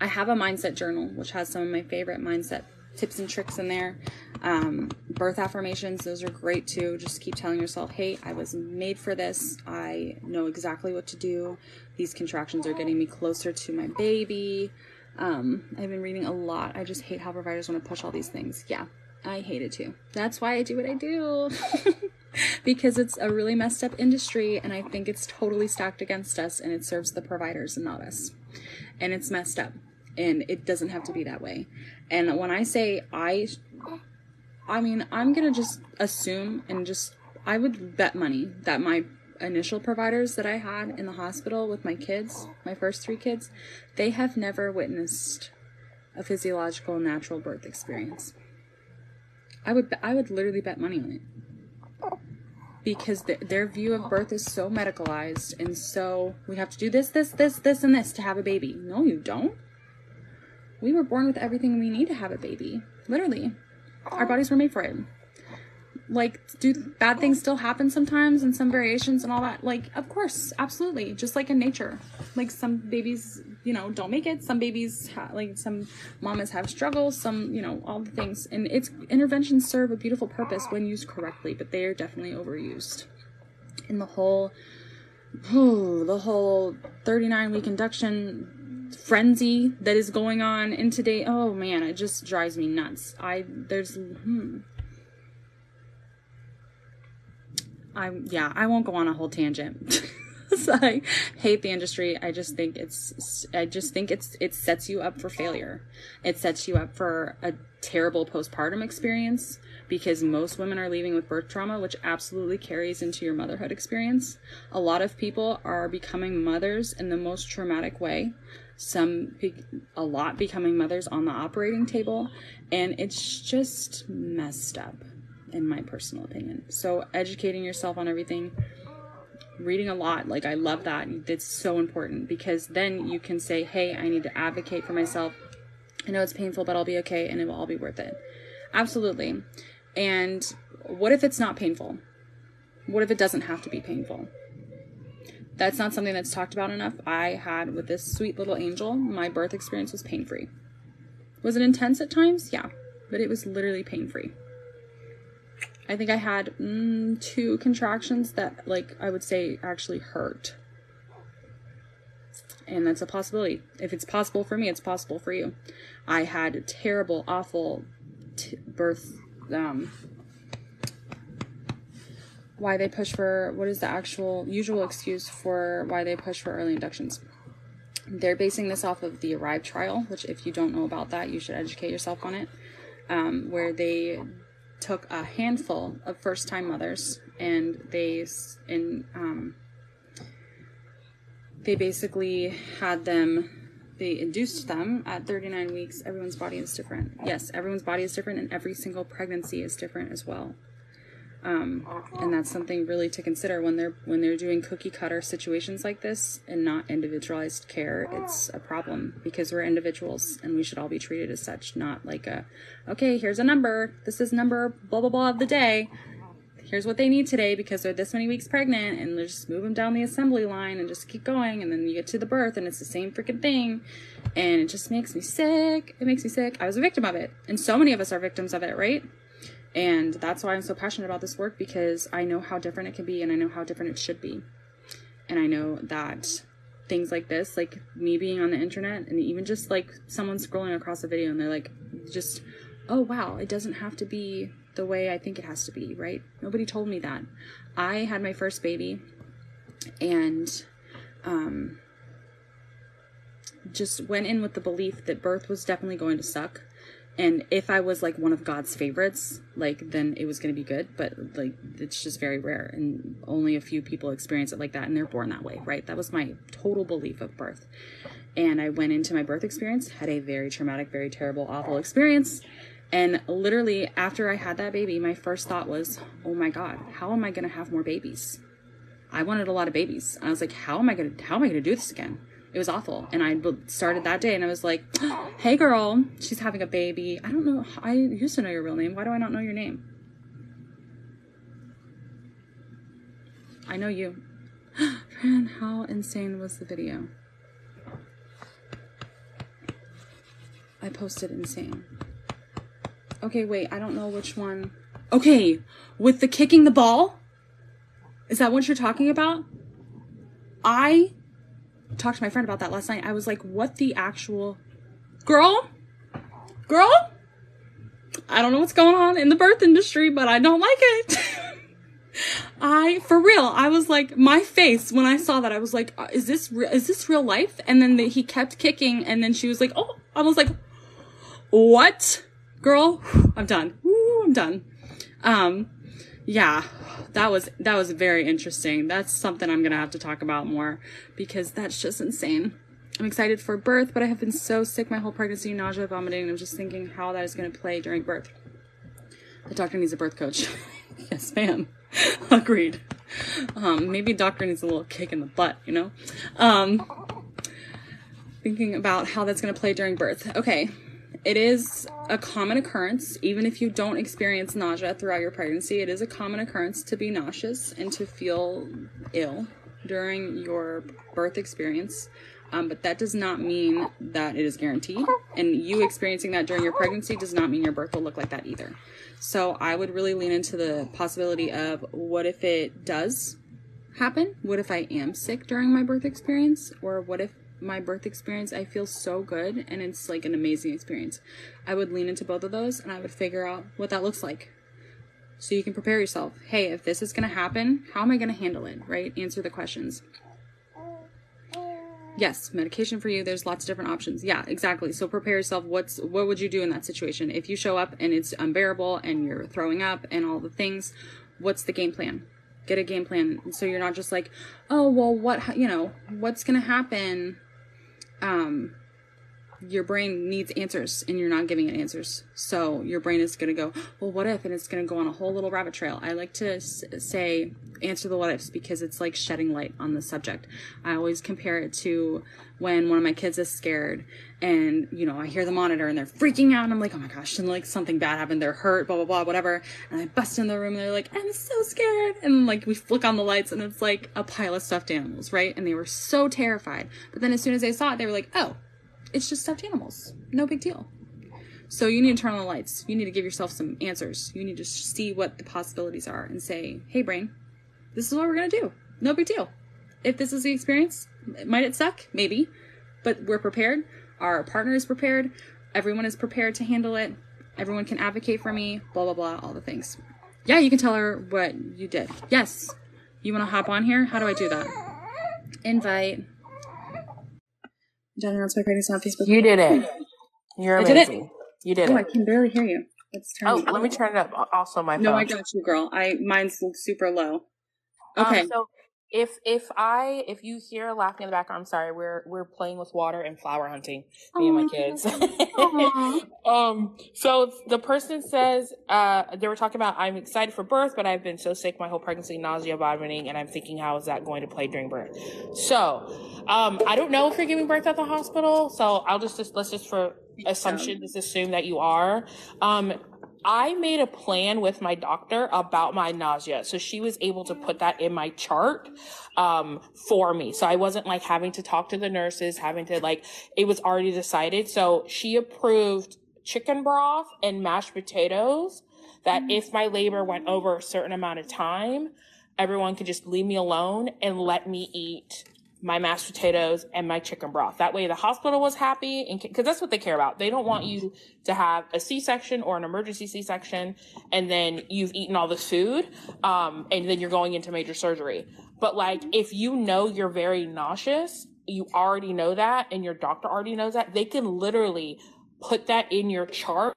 I have a mindset journal, which has some of my favorite mindset tips and tricks in there. Um, birth affirmations, those are great too. Just keep telling yourself, hey, I was made for this. I know exactly what to do. These contractions are getting me closer to my baby. Um, I've been reading a lot. I just hate how providers want to push all these things. Yeah, I hate it too. That's why I do what I do. [laughs] [laughs] because it's a really messed up industry and I think it's totally stacked against us and it serves the providers and not us. And it's messed up and it doesn't have to be that way. And when I say I I mean, I'm going to just assume and just I would bet money that my initial providers that I had in the hospital with my kids, my first 3 kids, they have never witnessed a physiological natural birth experience. I would I would literally bet money on it because th- their view of birth is so medicalized and so we have to do this, this, this, this, and this to have a baby. No, you don't. We were born with everything we need to have a baby. Literally, our bodies were made for it. Like, do bad things still happen sometimes and some variations and all that? Like, of course, absolutely. Just like in nature. Like, some babies, you know, don't make it. Some babies, ha- like, some mamas have struggles, some, you know, all the things. And it's interventions serve a beautiful purpose when used correctly, but they are definitely overused. In the whole, oh, [sighs] the whole 39 week induction frenzy that is going on in today, oh man, it just drives me nuts. I, there's, hmm. I yeah, I won't go on a whole tangent. [laughs] I hate the industry. I just think it's I just think it's it sets you up for failure. It sets you up for a terrible postpartum experience because most women are leaving with birth trauma, which absolutely carries into your motherhood experience. A lot of people are becoming mothers in the most traumatic way. Some, a lot becoming mothers on the operating table, and it's just messed up in my personal opinion. So educating yourself on everything, reading a lot, like I love that. It's so important because then you can say, "Hey, I need to advocate for myself. I know it's painful, but I'll be okay and it will all be worth it." Absolutely. And what if it's not painful? What if it doesn't have to be painful? That's not something that's talked about enough. I had with this sweet little angel, my birth experience was pain free. Was it intense at times? Yeah, but it was literally pain free. I think I had mm, two contractions that, like, I would say actually hurt. and that's a possibility. If it's possible for me, it's possible for you. I had terrible, awful t- birth. Um, why they push for what is the actual usual excuse for why they push for early inductions? They're basing this off of the Arrive trial, which, if you don't know about that, you should educate yourself on it. Um, where they took a handful of first time mothers and they in um, they basically had them they induced them at 39 weeks. Everyone's body is different. Yes everyone's body is different and every single pregnancy is different as well um, and that's something really to consider when they're when they're doing cookie cutter situations like this and not individualized care it's a problem because we're individuals and we should all be treated as such not like a okay here's a number. This is number blah blah blah of the day. Here's what they need today because they're this many weeks pregnant and they just move them down the assembly line and just keep going. And then you get to the birth and it's the same freaking thing. And it just makes me sick. It makes me sick. I was a victim of it. And so many of us are victims of it right and that's why I'm so passionate about this work because I know how different it can be and I know how different it should be. And I know that things like this, like me being on the internet and even just like someone scrolling across a video and they're like, just, oh wow, it doesn't have to be the way I think it has to be, right? Nobody told me that. I had my first baby and um, just went in with the belief that birth was definitely going to suck and if I was like one of God's favorites, like then it was going to be good. But like it's just very rare, and only a few people experience it like that, and they're born that way, right? That was my total belief of birth. And I went into my birth experience, had a very traumatic, very terrible, awful experience. And literally after I had that baby, my first thought was, "Oh my God, how am I going to have more babies?" I wanted a lot of babies. I was like, "How am I going to? How am I going to do this again?" It was awful. And I started that day and I was like, [gasps] hey girl, she's having a baby. I don't know. I used to know your real name. Why do I not know your name? I know you. [gasps] Fran, how insane was the video? I posted insane. Okay, wait, I don't know which one. Okay, with the kicking the ball? Is that what you're talking about? I talked to my friend about that last night. I was like, what the actual girl? Girl? I don't know what's going on in the birth industry, but I don't like it. [laughs] I, for real, I was like, my face when I saw that, I was like, uh, is this, re- is this real life? And then the, he kept kicking and then she was like, oh, I was like, what? Girl, [sighs] I'm done. Woo, I'm done. Um, yeah, that was that was very interesting. That's something I'm gonna have to talk about more because that's just insane. I'm excited for birth, but I have been so sick my whole pregnancy, nausea, vomiting, and I'm just thinking how that is gonna play during birth. The doctor needs a birth coach. [laughs] yes, ma'am. [laughs] Agreed. Um, maybe doctor needs a little kick in the butt, you know? Um, thinking about how that's gonna play during birth. Okay, it is a common occurrence, even if you don't experience nausea throughout your pregnancy, it is a common occurrence to be nauseous and to feel ill during your birth experience. Um, but that does not mean that it is guaranteed. And you experiencing that during your pregnancy does not mean your birth will look like that either. So I would really lean into the possibility of what if it does happen? What if I am sick during my birth experience? Or what if my birth experience, I feel so good and it's like an amazing experience. I would lean into both of those and I would figure out what that looks like. So you can prepare yourself. Hey, if this is going to happen, how am I going to handle it? Right? Answer the questions. Yes, medication for you. There's lots of different options. Yeah, exactly. So prepare yourself. What's what would you do in that situation if you show up and it's unbearable and you're throwing up and all the things? What's the game plan? Get a game plan so you're not just like, oh well, what you know, what's gonna happen um, your brain needs answers and you're not giving it answers. So your brain is going to go, well, what if? And it's going to go on a whole little rabbit trail. I like to s- say, answer the what ifs because it's like shedding light on the subject. I always compare it to when one of my kids is scared and, you know, I hear the monitor and they're freaking out and I'm like, oh my gosh, and like something bad happened. They're hurt, blah, blah, blah, whatever. And I bust in the room and they're like, I'm so scared. And like we flick on the lights and it's like a pile of stuffed animals, right? And they were so terrified. But then as soon as they saw it, they were like, oh, it's just stuffed animals. No big deal. So you need to turn on the lights. You need to give yourself some answers. You need to see what the possibilities are and say, hey, brain, this is what we're going to do. No big deal. If this is the experience, Might it suck? Maybe. But we're prepared. Our partner is prepared. Everyone is prepared to handle it. Everyone can advocate for me. Blah, blah, blah. All the things. Yeah, you can tell her what you did. Yes. You want to hop on here? How do I do that? Invite. Done announced my pregnancy on Facebook. You did it. [laughs] You're I did it. amazing. You did it. Oh, I can barely hear you. Let's turn. Oh, it let me turn it up. Also, my phone. No, I got you, girl. I mine's super low. Okay. Um, so if if I if you hear laughing in the background, I'm sorry. We're we're playing with water and flower hunting. Me and my kids. [laughs] Um. So the person says uh they were talking about I'm excited for birth, but I've been so sick my whole pregnancy, nausea, vomiting, and I'm thinking how is that going to play during birth? So um I don't know if you're giving birth at the hospital. So I'll just, just let's just for assumption just assume that you are. Um. I made a plan with my doctor about my nausea. So she was able to put that in my chart um, for me. So I wasn't like having to talk to the nurses, having to like, it was already decided. So she approved chicken broth and mashed potatoes that if my labor went over a certain amount of time, everyone could just leave me alone and let me eat my mashed potatoes and my chicken broth. That way the hospital was happy and because that's what they care about. They don't want you to have a C-section or an emergency C-section and then you've eaten all this food um, and then you're going into major surgery. But like if you know you're very nauseous, you already know that and your doctor already knows that, they can literally put that in your chart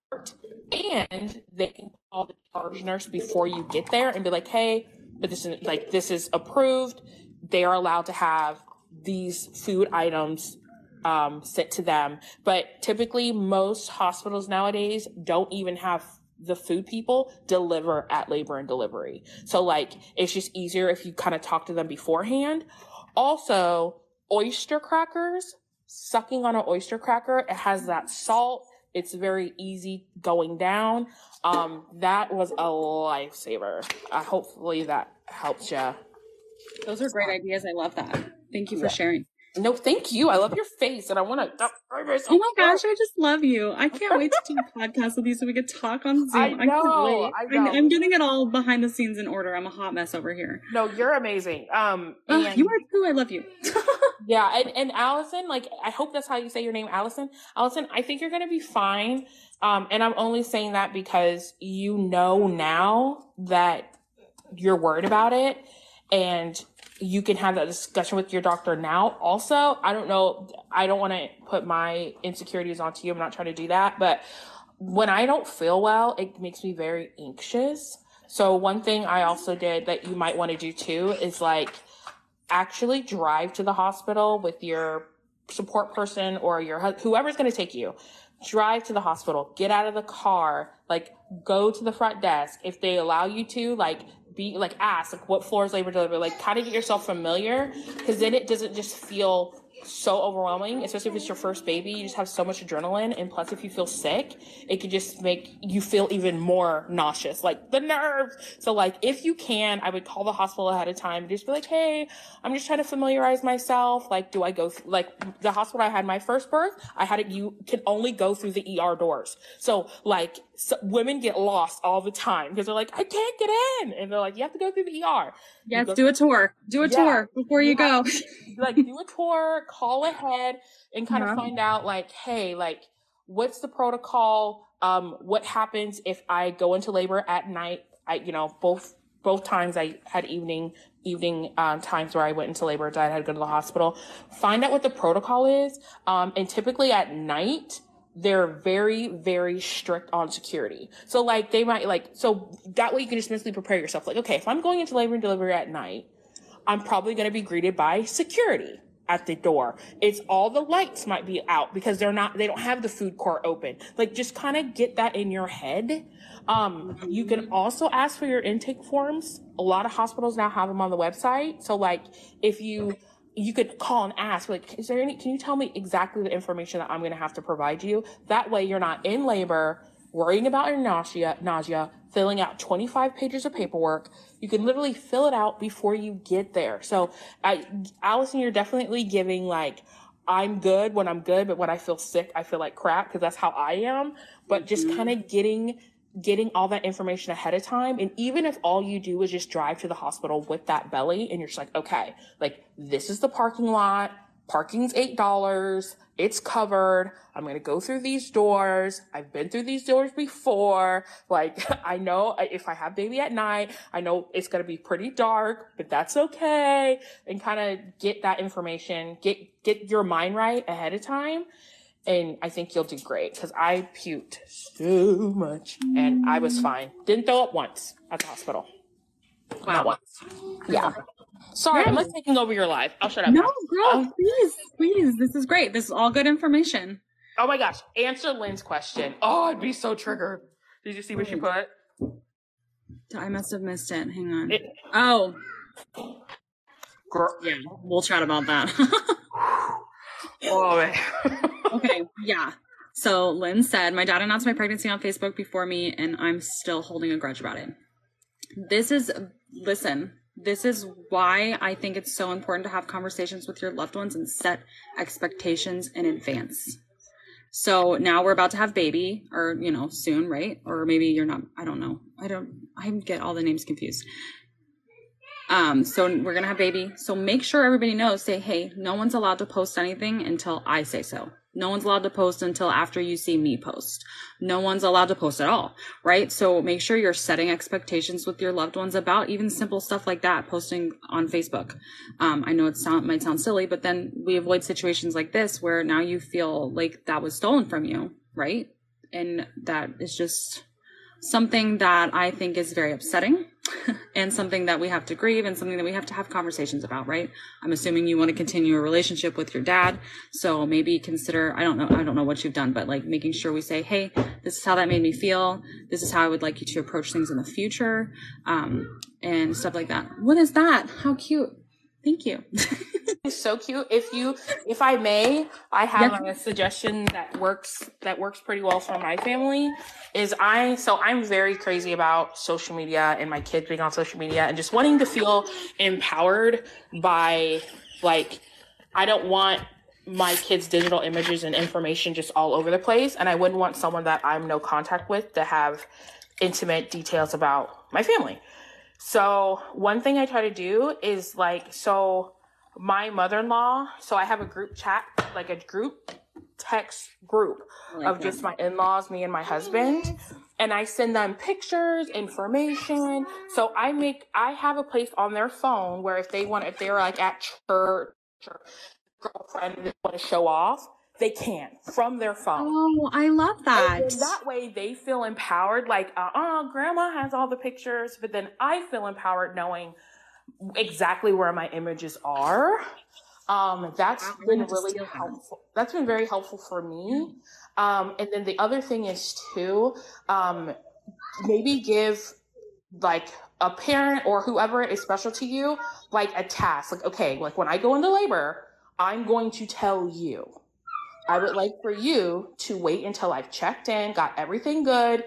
and they can call the charge nurse before you get there and be like, "Hey, but this is like this is approved. They are allowed to have these food items um, sent to them." But typically, most hospitals nowadays don't even have the food people deliver at labor and delivery. So like it's just easier if you kind of talk to them beforehand. Also, oyster crackers, sucking on an oyster cracker, it has that salt. It's very easy going down. Um, that was a lifesaver. Uh, hopefully that helps you. Those are great ideas. I love that. Thank you for Yeah. sharing. No, thank you. I love your face, and I want to. Oh my gosh, I just love you. I can't wait to do a podcast with you so we could talk on [laughs] Zoom. I know. I I'm. I'm getting it all behind the scenes in order. I'm a hot mess over here. No, you're amazing. Um, Oh, and- you are too. I love you. [laughs] [laughs] Yeah, and, and Allison, like I hope that's how you say your name, Allison. Allison, I think you're gonna be fine. Um, and I'm only saying that because you know now that you're worried about it and you can have that discussion with your doctor now. Also, I don't know, I don't want to put my insecurities onto you. I'm not trying to do that, but when I don't feel well, it makes me very anxious. So one thing I also did that you might want to do too is like actually drive to the hospital with your support person or your whoever's going to take you drive to the hospital get out of the car like go to the front desk if they allow you to like be like ask like what floor is labor delivery? Like kind of get yourself familiar because then it doesn't just feel so overwhelming especially if it's your first baby you just have so much adrenaline and plus if you feel sick it could just make you feel even more nauseous like the nerves so like if you can i would call the hospital ahead of time and just be like hey i'm just trying to familiarize myself like do i go th- like the hospital i had my first birth i had it you can only go through the er doors so like so women get lost all the time because they're like i can't get in and they're like you have to go through the er Yes, do a tour. Do a Yeah. tour before you go. like do a tour, call ahead and kind Yeah. of find out like, hey, like what's the protocol? Um, what happens if I go into labor at night? I, you know, both both times I had evening evening um, times where I went into labor, I had to go to the hospital. Find out what the protocol is. Um, and typically at night, they're very, very strict on security. So like they might like so that way you can just mentally prepare yourself. Like, okay, if I'm going into labor and delivery at night, I'm probably going to be greeted by security at the door. It's all the lights might be out because they're not, they don't have the food court open. Like just kind of get that in your head. Um, you can also ask for your intake forms. A lot of hospitals now have them on the website. So like if you, you could call and ask, like, is there any, can you tell me exactly the information that I'm going to have to provide you? That way you're not in labor, worrying about your nausea, nausea, filling out 25 pages of paperwork. You can literally fill it out before you get there. So, I, Allison, you're definitely giving like, I'm good when I'm good, but when I feel sick, I feel like crap because that's how I am. But just mm-hmm. kind of getting getting all that information ahead of time. And even if all you do is just drive to the hospital with that belly and you're just like, okay, like this is the parking lot. Parking's $8. It's covered. I'm going to go through these doors. I've been through these doors before. Like, [laughs] I know if I have baby at night, I know it's going to be pretty dark, but that's okay. And kind of get that information, get, get your mind right ahead of time and I think you'll do great because I puked so much and I was fine. Didn't throw up once at the hospital. Wow. Not once. Yeah. Sorry, I'm like taking over your life. I'll shut up. No, girl, please, please. This is great. This is all good information. Oh my gosh. Answer Lynn's question. Oh, I'd be so triggered. Did you see what she put? I must have missed it. Hang on. It, oh. Girl. Yeah, we'll chat about that. [sighs] oh, man. [laughs] okay, yeah. So Lynn said, My dad announced my pregnancy on Facebook before me, and I'm still holding a grudge about it. This is, listen, this is why I think it's so important to have conversations with your loved ones and set expectations in advance. So now we're about to have baby, or, you know, soon, right? Or maybe you're not, I don't know. I don't, I get all the names confused. Um, so we're gonna have baby. So make sure everybody knows, say, hey, no one's allowed to post anything until I say so. No one's allowed to post until after you see me post. No one's allowed to post at all, right? So make sure you're setting expectations with your loved ones about even simple stuff like that, posting on Facebook. Um, I know it sound, might sound silly, but then we avoid situations like this where now you feel like that was stolen from you, right? And that is just something that I think is very upsetting and something that we have to grieve and something that we have to have conversations about, right? I'm assuming you want to continue a relationship with your dad. So maybe consider, I don't know, I don't know what you've done, but like making sure we say, Hey, this is how that made me feel. This is how I would like you to approach things in the future. Um, and stuff like that. What is that? How cute. Thank you. it's [laughs] so cute. If you, if I may, I have a suggestion that works that works pretty well for my family. Is I so I'm very crazy about social media and my kids being on social media and just wanting to feel empowered by like I don't want my kids' digital images and information just all over the place, and I wouldn't want someone that I'm no contact with to have intimate details about my family. So one thing I try to do is like, so my mother-in-law, so I have a group chat, like a group text group oh like of just my in-laws, me and my husband. And I send them pictures, information. So I make, I have a place on their phone where if they want, if they're like at church or girlfriend want to show off, they can from their phone. Oh, I love that. that way they feel empowered, like, uh uh grandma has all the pictures, but then I feel empowered knowing exactly where my images are. Um, that's wow, been really helpful. That. That's been very helpful for me. Um, and then the other thing is too, um, maybe give like a parent or whoever is special to you, like a task. Like, okay, like when I go into labor, I'm going to tell you I would like for you to wait until I've checked in, got everything good.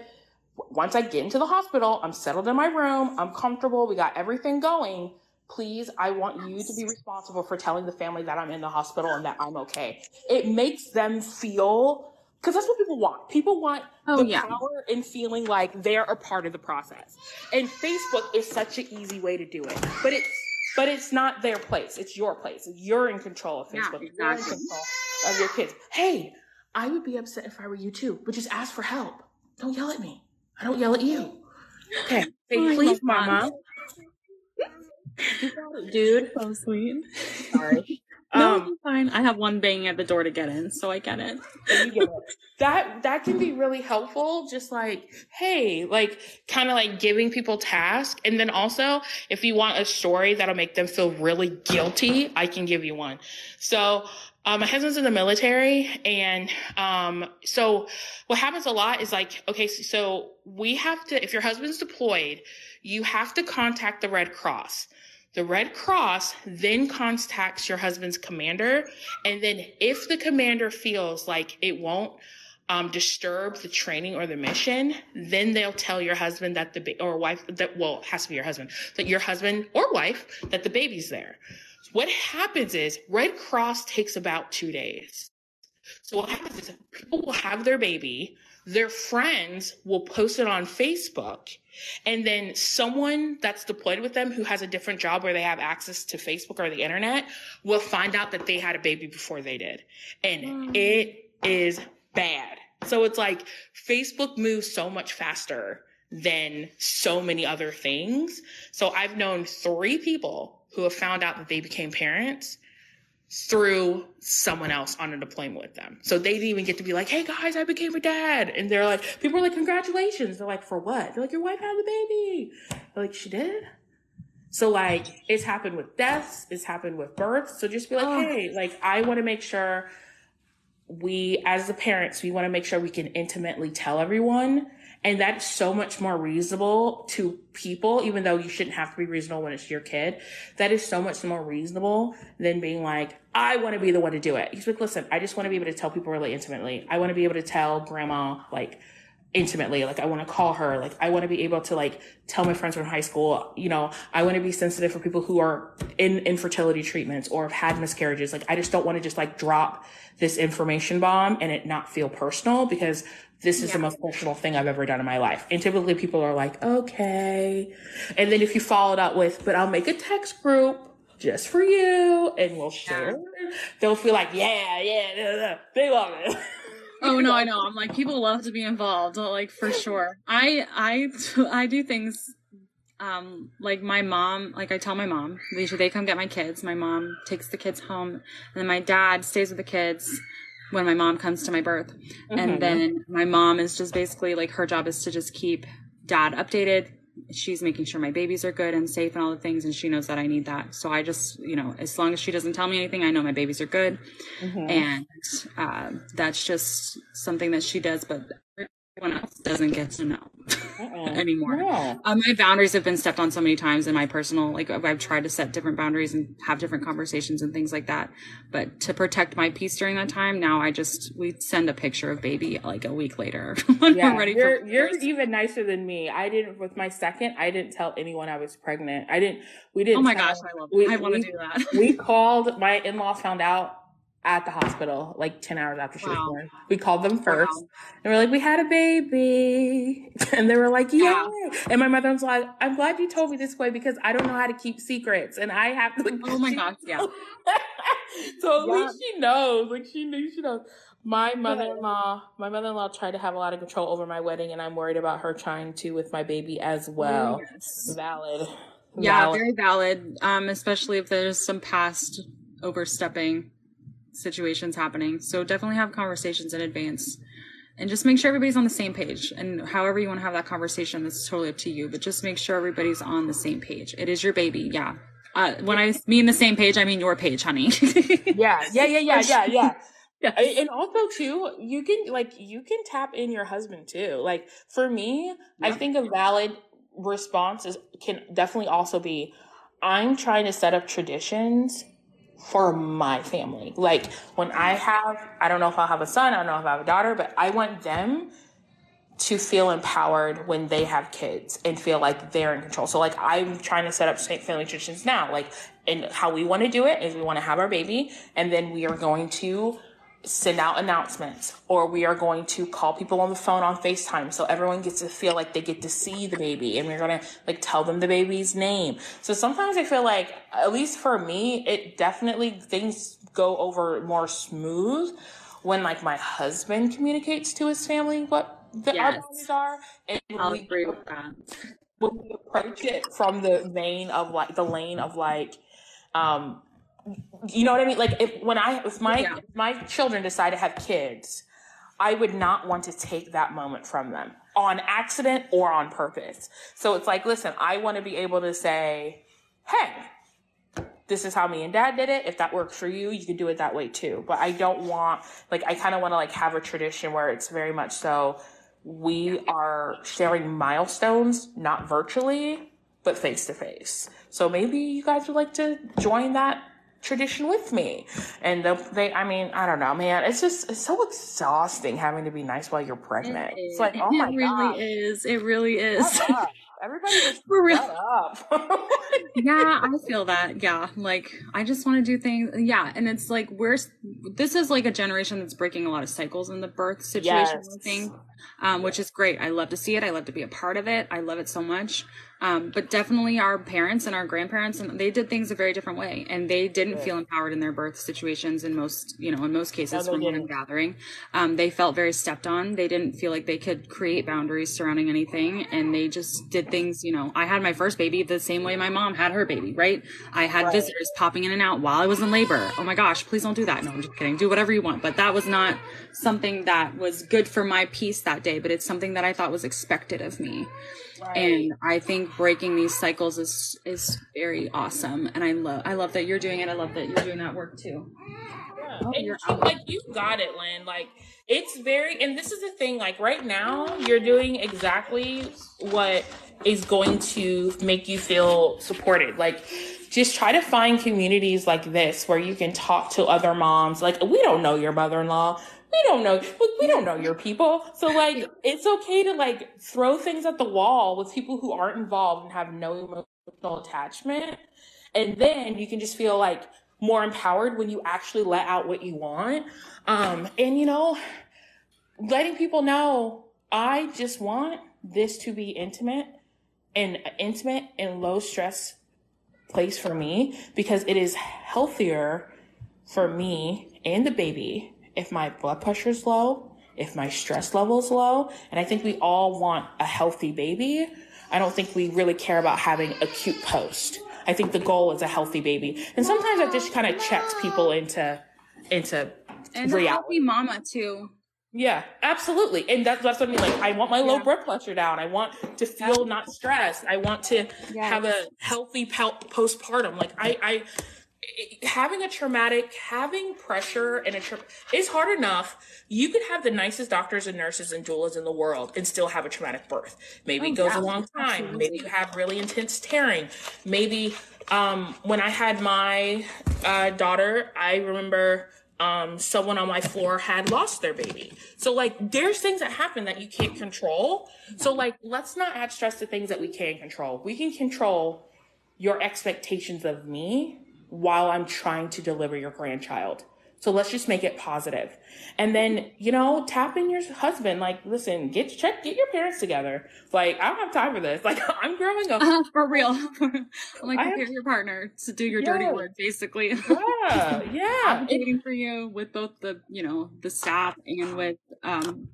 Once I get into the hospital, I'm settled in my room, I'm comfortable, we got everything going. Please, I want you to be responsible for telling the family that I'm in the hospital and that I'm okay. It makes them feel because that's what people want. People want oh, the yeah. power and feeling like they're a part of the process. And Facebook is such an easy way to do it. But it's but it's not their place. It's your place. You're in control of Facebook. Yeah, exactly. You're in control of your kids. Hey, I would be upset if I were you too, but just ask for help. Don't yell at me. I don't yell at you. Okay. [laughs] Say, oh, please, mama. [laughs] dude. So sweet. Sorry. No, um, fine. I have one banging at the door to get in, so I get it. get it. That that can be really helpful. Just like, hey, like kind of like giving people tasks, and then also if you want a story that'll make them feel really guilty, I can give you one. So um, my husband's in the military, and um, so what happens a lot is like, okay, so we have to, if your husband's deployed, you have to contact the Red Cross. The Red Cross then contacts your husband's commander, and then if the commander feels like it won't um, disturb the training or the mission, then they'll tell your husband that the ba- or wife that well, has to be your husband that your husband or wife that the baby's there. What happens is Red Cross takes about two days. So what happens is people will have their baby, their friends will post it on Facebook. And then someone that's deployed with them who has a different job where they have access to Facebook or the internet will find out that they had a baby before they did. And Mm. it is bad. So it's like Facebook moves so much faster than so many other things. So I've known three people who have found out that they became parents through someone else on a deployment with them. So they didn't even get to be like, hey guys, I became a dad. And they're like, people are like, congratulations. They're like, for what? They're like, your wife had the baby. They're like, she did? So like, it's happened with deaths, it's happened with births. So just be like, Oh. hey, like, I want to make sure we, as the parents, we want to make sure we can intimately tell everyone. And that's so much more reasonable to people, even though you shouldn't have to be reasonable when it's your kid. That is so much more reasonable than being like, I want to be the one to do it. He's like, listen, I just want to be able to tell people really intimately. I want to be able to tell grandma, like, intimately. Like, I want to call her. Like, I want to be able to, like, tell my friends from high school, you know, I want to be sensitive for people who are in infertility treatments or have had miscarriages. Like, I just don't want to just, like, drop this information bomb and it not feel personal because this is the most personal thing I've ever done in my life. And typically people are like, okay. And then if you follow it up with, but I'll make a text group just for you and we'll share, they'll feel like, yeah, yeah, yeah, yeah. they love it. Oh no, I [laughs] know. I'm like people love to be involved, like for sure. I I [laughs] I do things um like my mom, like I tell my mom, they they come get my kids. My mom takes the kids home and then my dad stays with the kids when my mom comes to my birth. Mhm. And then my mom is just basically like her job is to just keep dad updated. She's making sure my babies are good and safe and all the things and she knows that I need that. So I just, you know, as long as she doesn't tell me anything, I know my babies are good Mhm. and uh, that's just something that she does, but everyone else doesn't get to know Uh-uh. [laughs] anymore. No. Uh, my boundaries have been stepped on so many times in my personal, like I've, tried to set different boundaries and have different conversations and things like that. But to protect my peace during that time, now I just we send a picture of baby like a week later [laughs] when Yeah, we're ready you're, for. you're even nicer than me. I didn't with my second. I didn't tell anyone I was pregnant. I didn't. We didn't. Oh my tell- gosh, I love. we- I want to do that. we called my in-laws found out at the hospital like 10 hours after she was born we called them first Wow. and we're like we had a baby [laughs] and they were like yay Yeah. and my mother was like i'm glad you told me this way because i don't know how to keep secrets and i have to like, Oh my gosh, [laughs] yeah. [laughs] so at Yeah. least she knows like she knew she knows my mother-in-law my mother-in-law tried to have a lot of control over my wedding and i'm worried about her trying to with my baby as well Yes. valid Yeah, Valid. very valid. Um, especially if there's some past overstepping situations happening. So definitely have conversations in advance and just make sure everybody's on the same page. And however you want to have that conversation, that's totally up to you. But just make sure everybody's on the same page. It is your baby, yeah. Uh, when I mean the same page, I mean your page, honey. [laughs] yeah yeah yeah yeah yeah yeah [laughs] Yeah. And also too you can like you can tap in your husband too like for me i think a valid response is can definitely also be i'm trying to set up traditions for my family like when i have i don't know if i'll have a son i don't know if i have a daughter but i want them to feel empowered when they have kids and feel like they're in control. So like I'm trying to set up family traditions now. Like and how we want to do it is we want to have our baby and then we are going to send out announcements or we are going to call people on the phone on FaceTime so everyone gets to feel like they get to see the baby and we're going to like tell them the baby's name. So sometimes I feel like at least for me it definitely things go over more smooth when like my husband communicates to his family what the our Yes. boundaries are and I'll we agree with that. when we approach it from the vein of like the lane of like um you know what I mean? Like if when I if my Yeah. if my children decide to have kids, I would not want to take that moment from them on accident or on purpose. So it's like, listen, I want to be able to say, hey, this is how me and dad did it. If that works for you, you can do it that way too. But I don't want like I kind of want to like have a tradition where it's very much so we are sharing milestones, not virtually, but face to face. So maybe you guys would like to join that tradition with me. And they'll- they, I mean, I don't know, man. It's just it's so exhausting having to be nice while you're pregnant. It's like, oh my it really god, is. It really is. everybody [laughs] just For real. up. [laughs] yeah, I feel that. Yeah, like I just want to do things. Yeah, and it's like we're this is like a generation that's breaking a lot of cycles in the birth situation. I Yes. think um, which is great. I love to see it. I love to be a part of it. I love it so much. Um, but definitely our parents and our grandparents, and they did things a very different way, and they didn't feel empowered in their birth situations. In most, you know, in most cases, they from what I'm gathering, um, they felt very stepped on. They didn't feel like they could create boundaries surrounding anything, and they just did things. You know, I had my first baby the same way my mom had her baby. Right? I had Right. visitors popping in and out while I was in labor. Oh my gosh, please don't do that. No, I'm just kidding. Do whatever you want. But that was not something that was good for my peace that day. But it's something that I thought was expected of me and I think breaking these cycles is is very awesome, and I love I love that you're doing it. I love that you're doing that work too. Oh, and you're you, like you got it, Lynn. Like it's very, and this is the thing. Like right now, you're doing exactly what is going to make you feel supported. Like just try to find communities like this where you can talk to other moms. Like we don't know your mother-in-law. We don't know. We don't know your people. So like, it's okay to like throw things at the wall with people who aren't involved and have no emotional attachment and then you can just feel like more empowered when you actually let out what you want um and you know letting people know i just want this to be intimate and intimate and low stress place for me because it is healthier for me and the baby if my blood pressure is low if my stress level is low and i think we all want a healthy baby i don't think we really care about having a cute post i think the goal is a healthy baby and sometimes that just kind of checks people into into And a reality healthy mama too. yeah, absolutely. And that's that's what I mean. Like I want my low Yeah. blood pressure down. I want to feel not stressed. I want to have a healthy postpartum. Like I, I having a traumatic, having pressure and a tra- is hard enough. You could have the nicest doctors and nurses and doulas in the world and still have a traumatic birth. Maybe Oh, it goes yeah, a long time. absolutely. Maybe you have really intense tearing. Maybe um, when I had my uh, daughter, I remember um, someone on my floor had lost their baby. So like, there's things that happen that you can't control. So like, let's not add stress to things that we can control. We can control your expectations of me while I'm trying to deliver your grandchild. So let's just make it positive. And then, you know, tap in your husband. Like, listen, get check, get your parents together. Like, I don't have time for this. [laughs] Like, I'm growing up. Uh, [laughs] for real. [laughs] I'm like prepare have- your partner to do your dirty work, basically. Yeah, yeah. Advocating for you with both the you know the staff and with um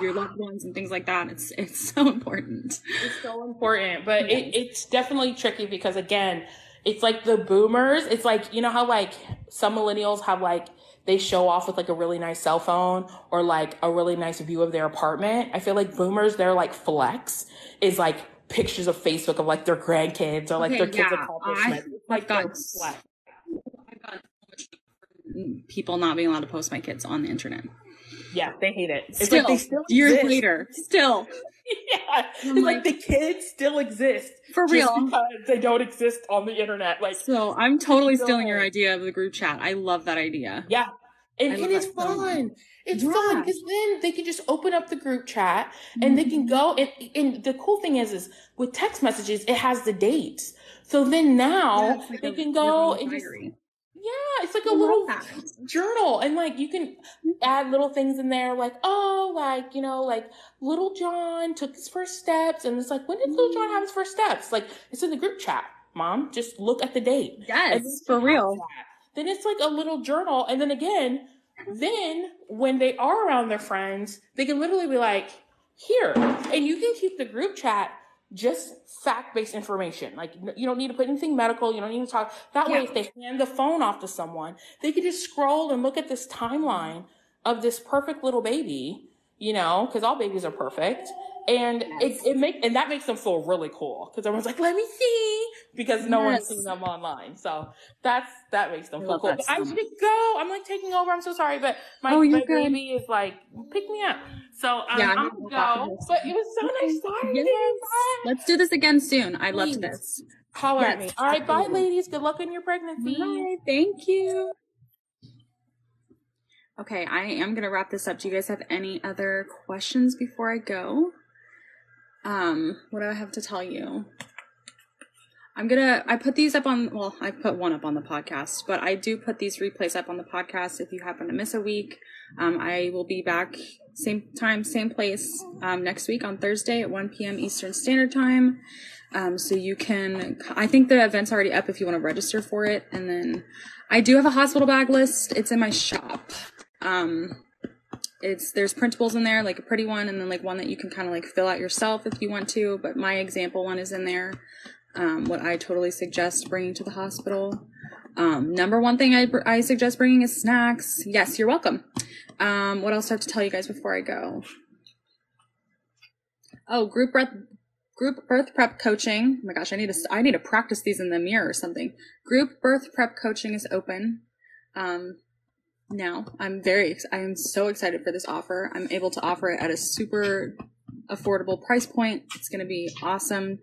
your loved ones and things like that. It's it's so important. It's so important, but it, it's definitely tricky because again, it's like the boomers. It's like you know how like some millennials have like they show off with like a really nice cell phone or like a really nice view of their apartment. I feel like boomers, their like flex is like pictures of Facebook of like their grandkids or like Okay, their kids' yeah, accomplishments. It's like got- flex. I've much people not being allowed to post my kids on the internet. Yeah, they hate it. It's Still, like they still years exist. later, still [laughs] Yeah, it's like- like the kids still exist for just real. because they don't exist on the internet. Like So I'm totally stealing your idea of the group chat. I love that idea. Yeah. And, and it's so fun. It's Yeah. fun because then they can just open up the group chat and they can mm-hmm. go. And, and the cool thing is, is with text messages, it has the dates. So then now Yeah, like they a can go and just, diary. Yeah, it's like a little that. journal. And like you can mm-hmm. add little things in there, like, oh, like, you know, like little John took his first steps. And it's like, when did little John have mm-hmm. his first steps? Like, it's in the group chat. Mom, just look at the date. Yes, for real. Then it's like a little journal. And then again, then when they are around their friends, they can literally be like, here. And you can keep the group chat just fact based information. Like, you don't need to put anything medical. You don't need to talk. That way, if they hand the phone off to someone, they can just scroll and look at this timeline of this perfect little baby, you know, because all babies are perfect. And Yes. it, it make and that makes them feel really cool because everyone's like, let me see, because no one's seen them online. So that's that makes them I feel cool. I should go. I'm like taking over. I'm so sorry, but my, Oh, my baby is like, pick me up. So um, Yeah, I'm I'm gonna go. But it was so nice talking you. Yes. Let's do this again soon. I loved Please. this. Holler at Yes, me. All right, bye, ladies. Good luck in your pregnancy. Bye. Thank you. Okay, I am gonna wrap this up. Do you guys have any other questions before I go? Um, what do I have to tell you? I'm gonna I put these up on well, I put one up on the podcast, but I do put these replays up on the podcast if you happen to miss a week. Um, I will be back same time, same place um, next week on Thursday at 1 p.m. Eastern Standard Time. Um, so you can, I think the event's already up if you want to register for it. And then I do have a hospital bag list. It's in my shop. Um, it's there's printables in there, like a pretty one, and then like one that you can kind of like fill out yourself if you want to. But my example one is in there. Um, what I totally suggest bringing to the hospital. Um, number one thing I, I suggest bringing is snacks. Yes, you're welcome. Um, what else do I have to tell you guys before I go? Oh, group breath, group birth prep coaching. Oh my gosh, I need to I need to practice these in the mirror or something. Group birth prep coaching is open. Um, now I'm very I am so excited for this offer. I'm able to offer it at a super affordable price point. It's going to be awesome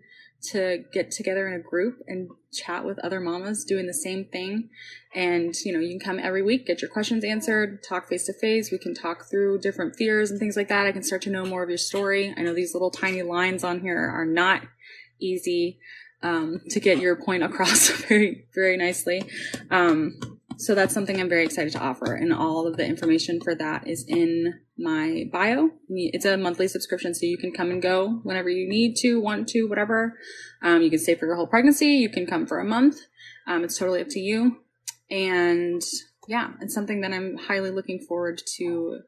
to get together in a group and chat with other mamas doing the same thing. And, you know, you can come every week, get your questions answered, talk face to face. We can talk through different fears and things like that. I can start to know more of your story. I know these little tiny lines on here are not easy um, to get your point [laughs] across very, very nicely. Um, so that's something I'm very excited to offer. And all of the information for that is in my bio. It's a monthly subscription, so you can come and go whenever you need to, want to, whatever. Um, you can stay for your whole pregnancy. You can come for a month. Um, it's totally up to you. And yeah, it's something that I'm highly looking forward to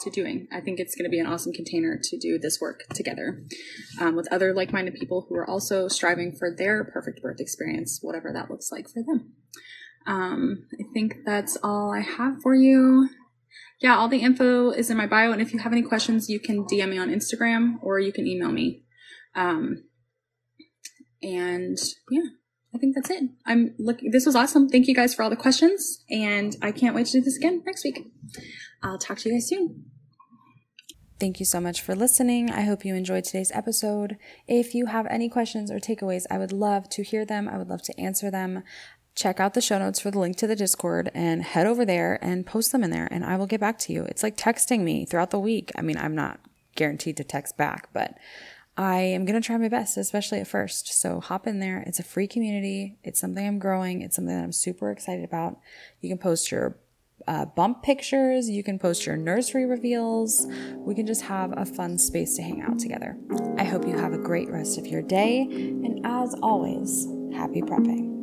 to doing. I think it's going to be an awesome container to do this work together um, with other like-minded people who are also striving for their perfect birth experience, whatever that looks like for them. Um, I think that's all I have for you. Yeah, all the info is in my bio. And if you have any questions, you can DM me on Instagram or you can email me. Um, and yeah, I think that's it. I'm looking, this was awesome. Thank you guys for all the questions. And I can't wait to do this again next week. I'll talk to you guys soon. Thank you so much for listening. I hope you enjoyed today's episode. If you have any questions or takeaways, I would love to hear them. I would love to answer them check out the show notes for the link to the Discord and head over there and post them in there and I will get back to you. It's like texting me throughout the week. I mean, I'm not guaranteed to text back, but I am going to try my best, especially at first. So hop in there. It's a free community. It's something I'm growing. It's something that I'm super excited about. You can post your uh, bump pictures. You can post your nursery reveals. We can just have a fun space to hang out together. I hope you have a great rest of your day. And as always, happy prepping.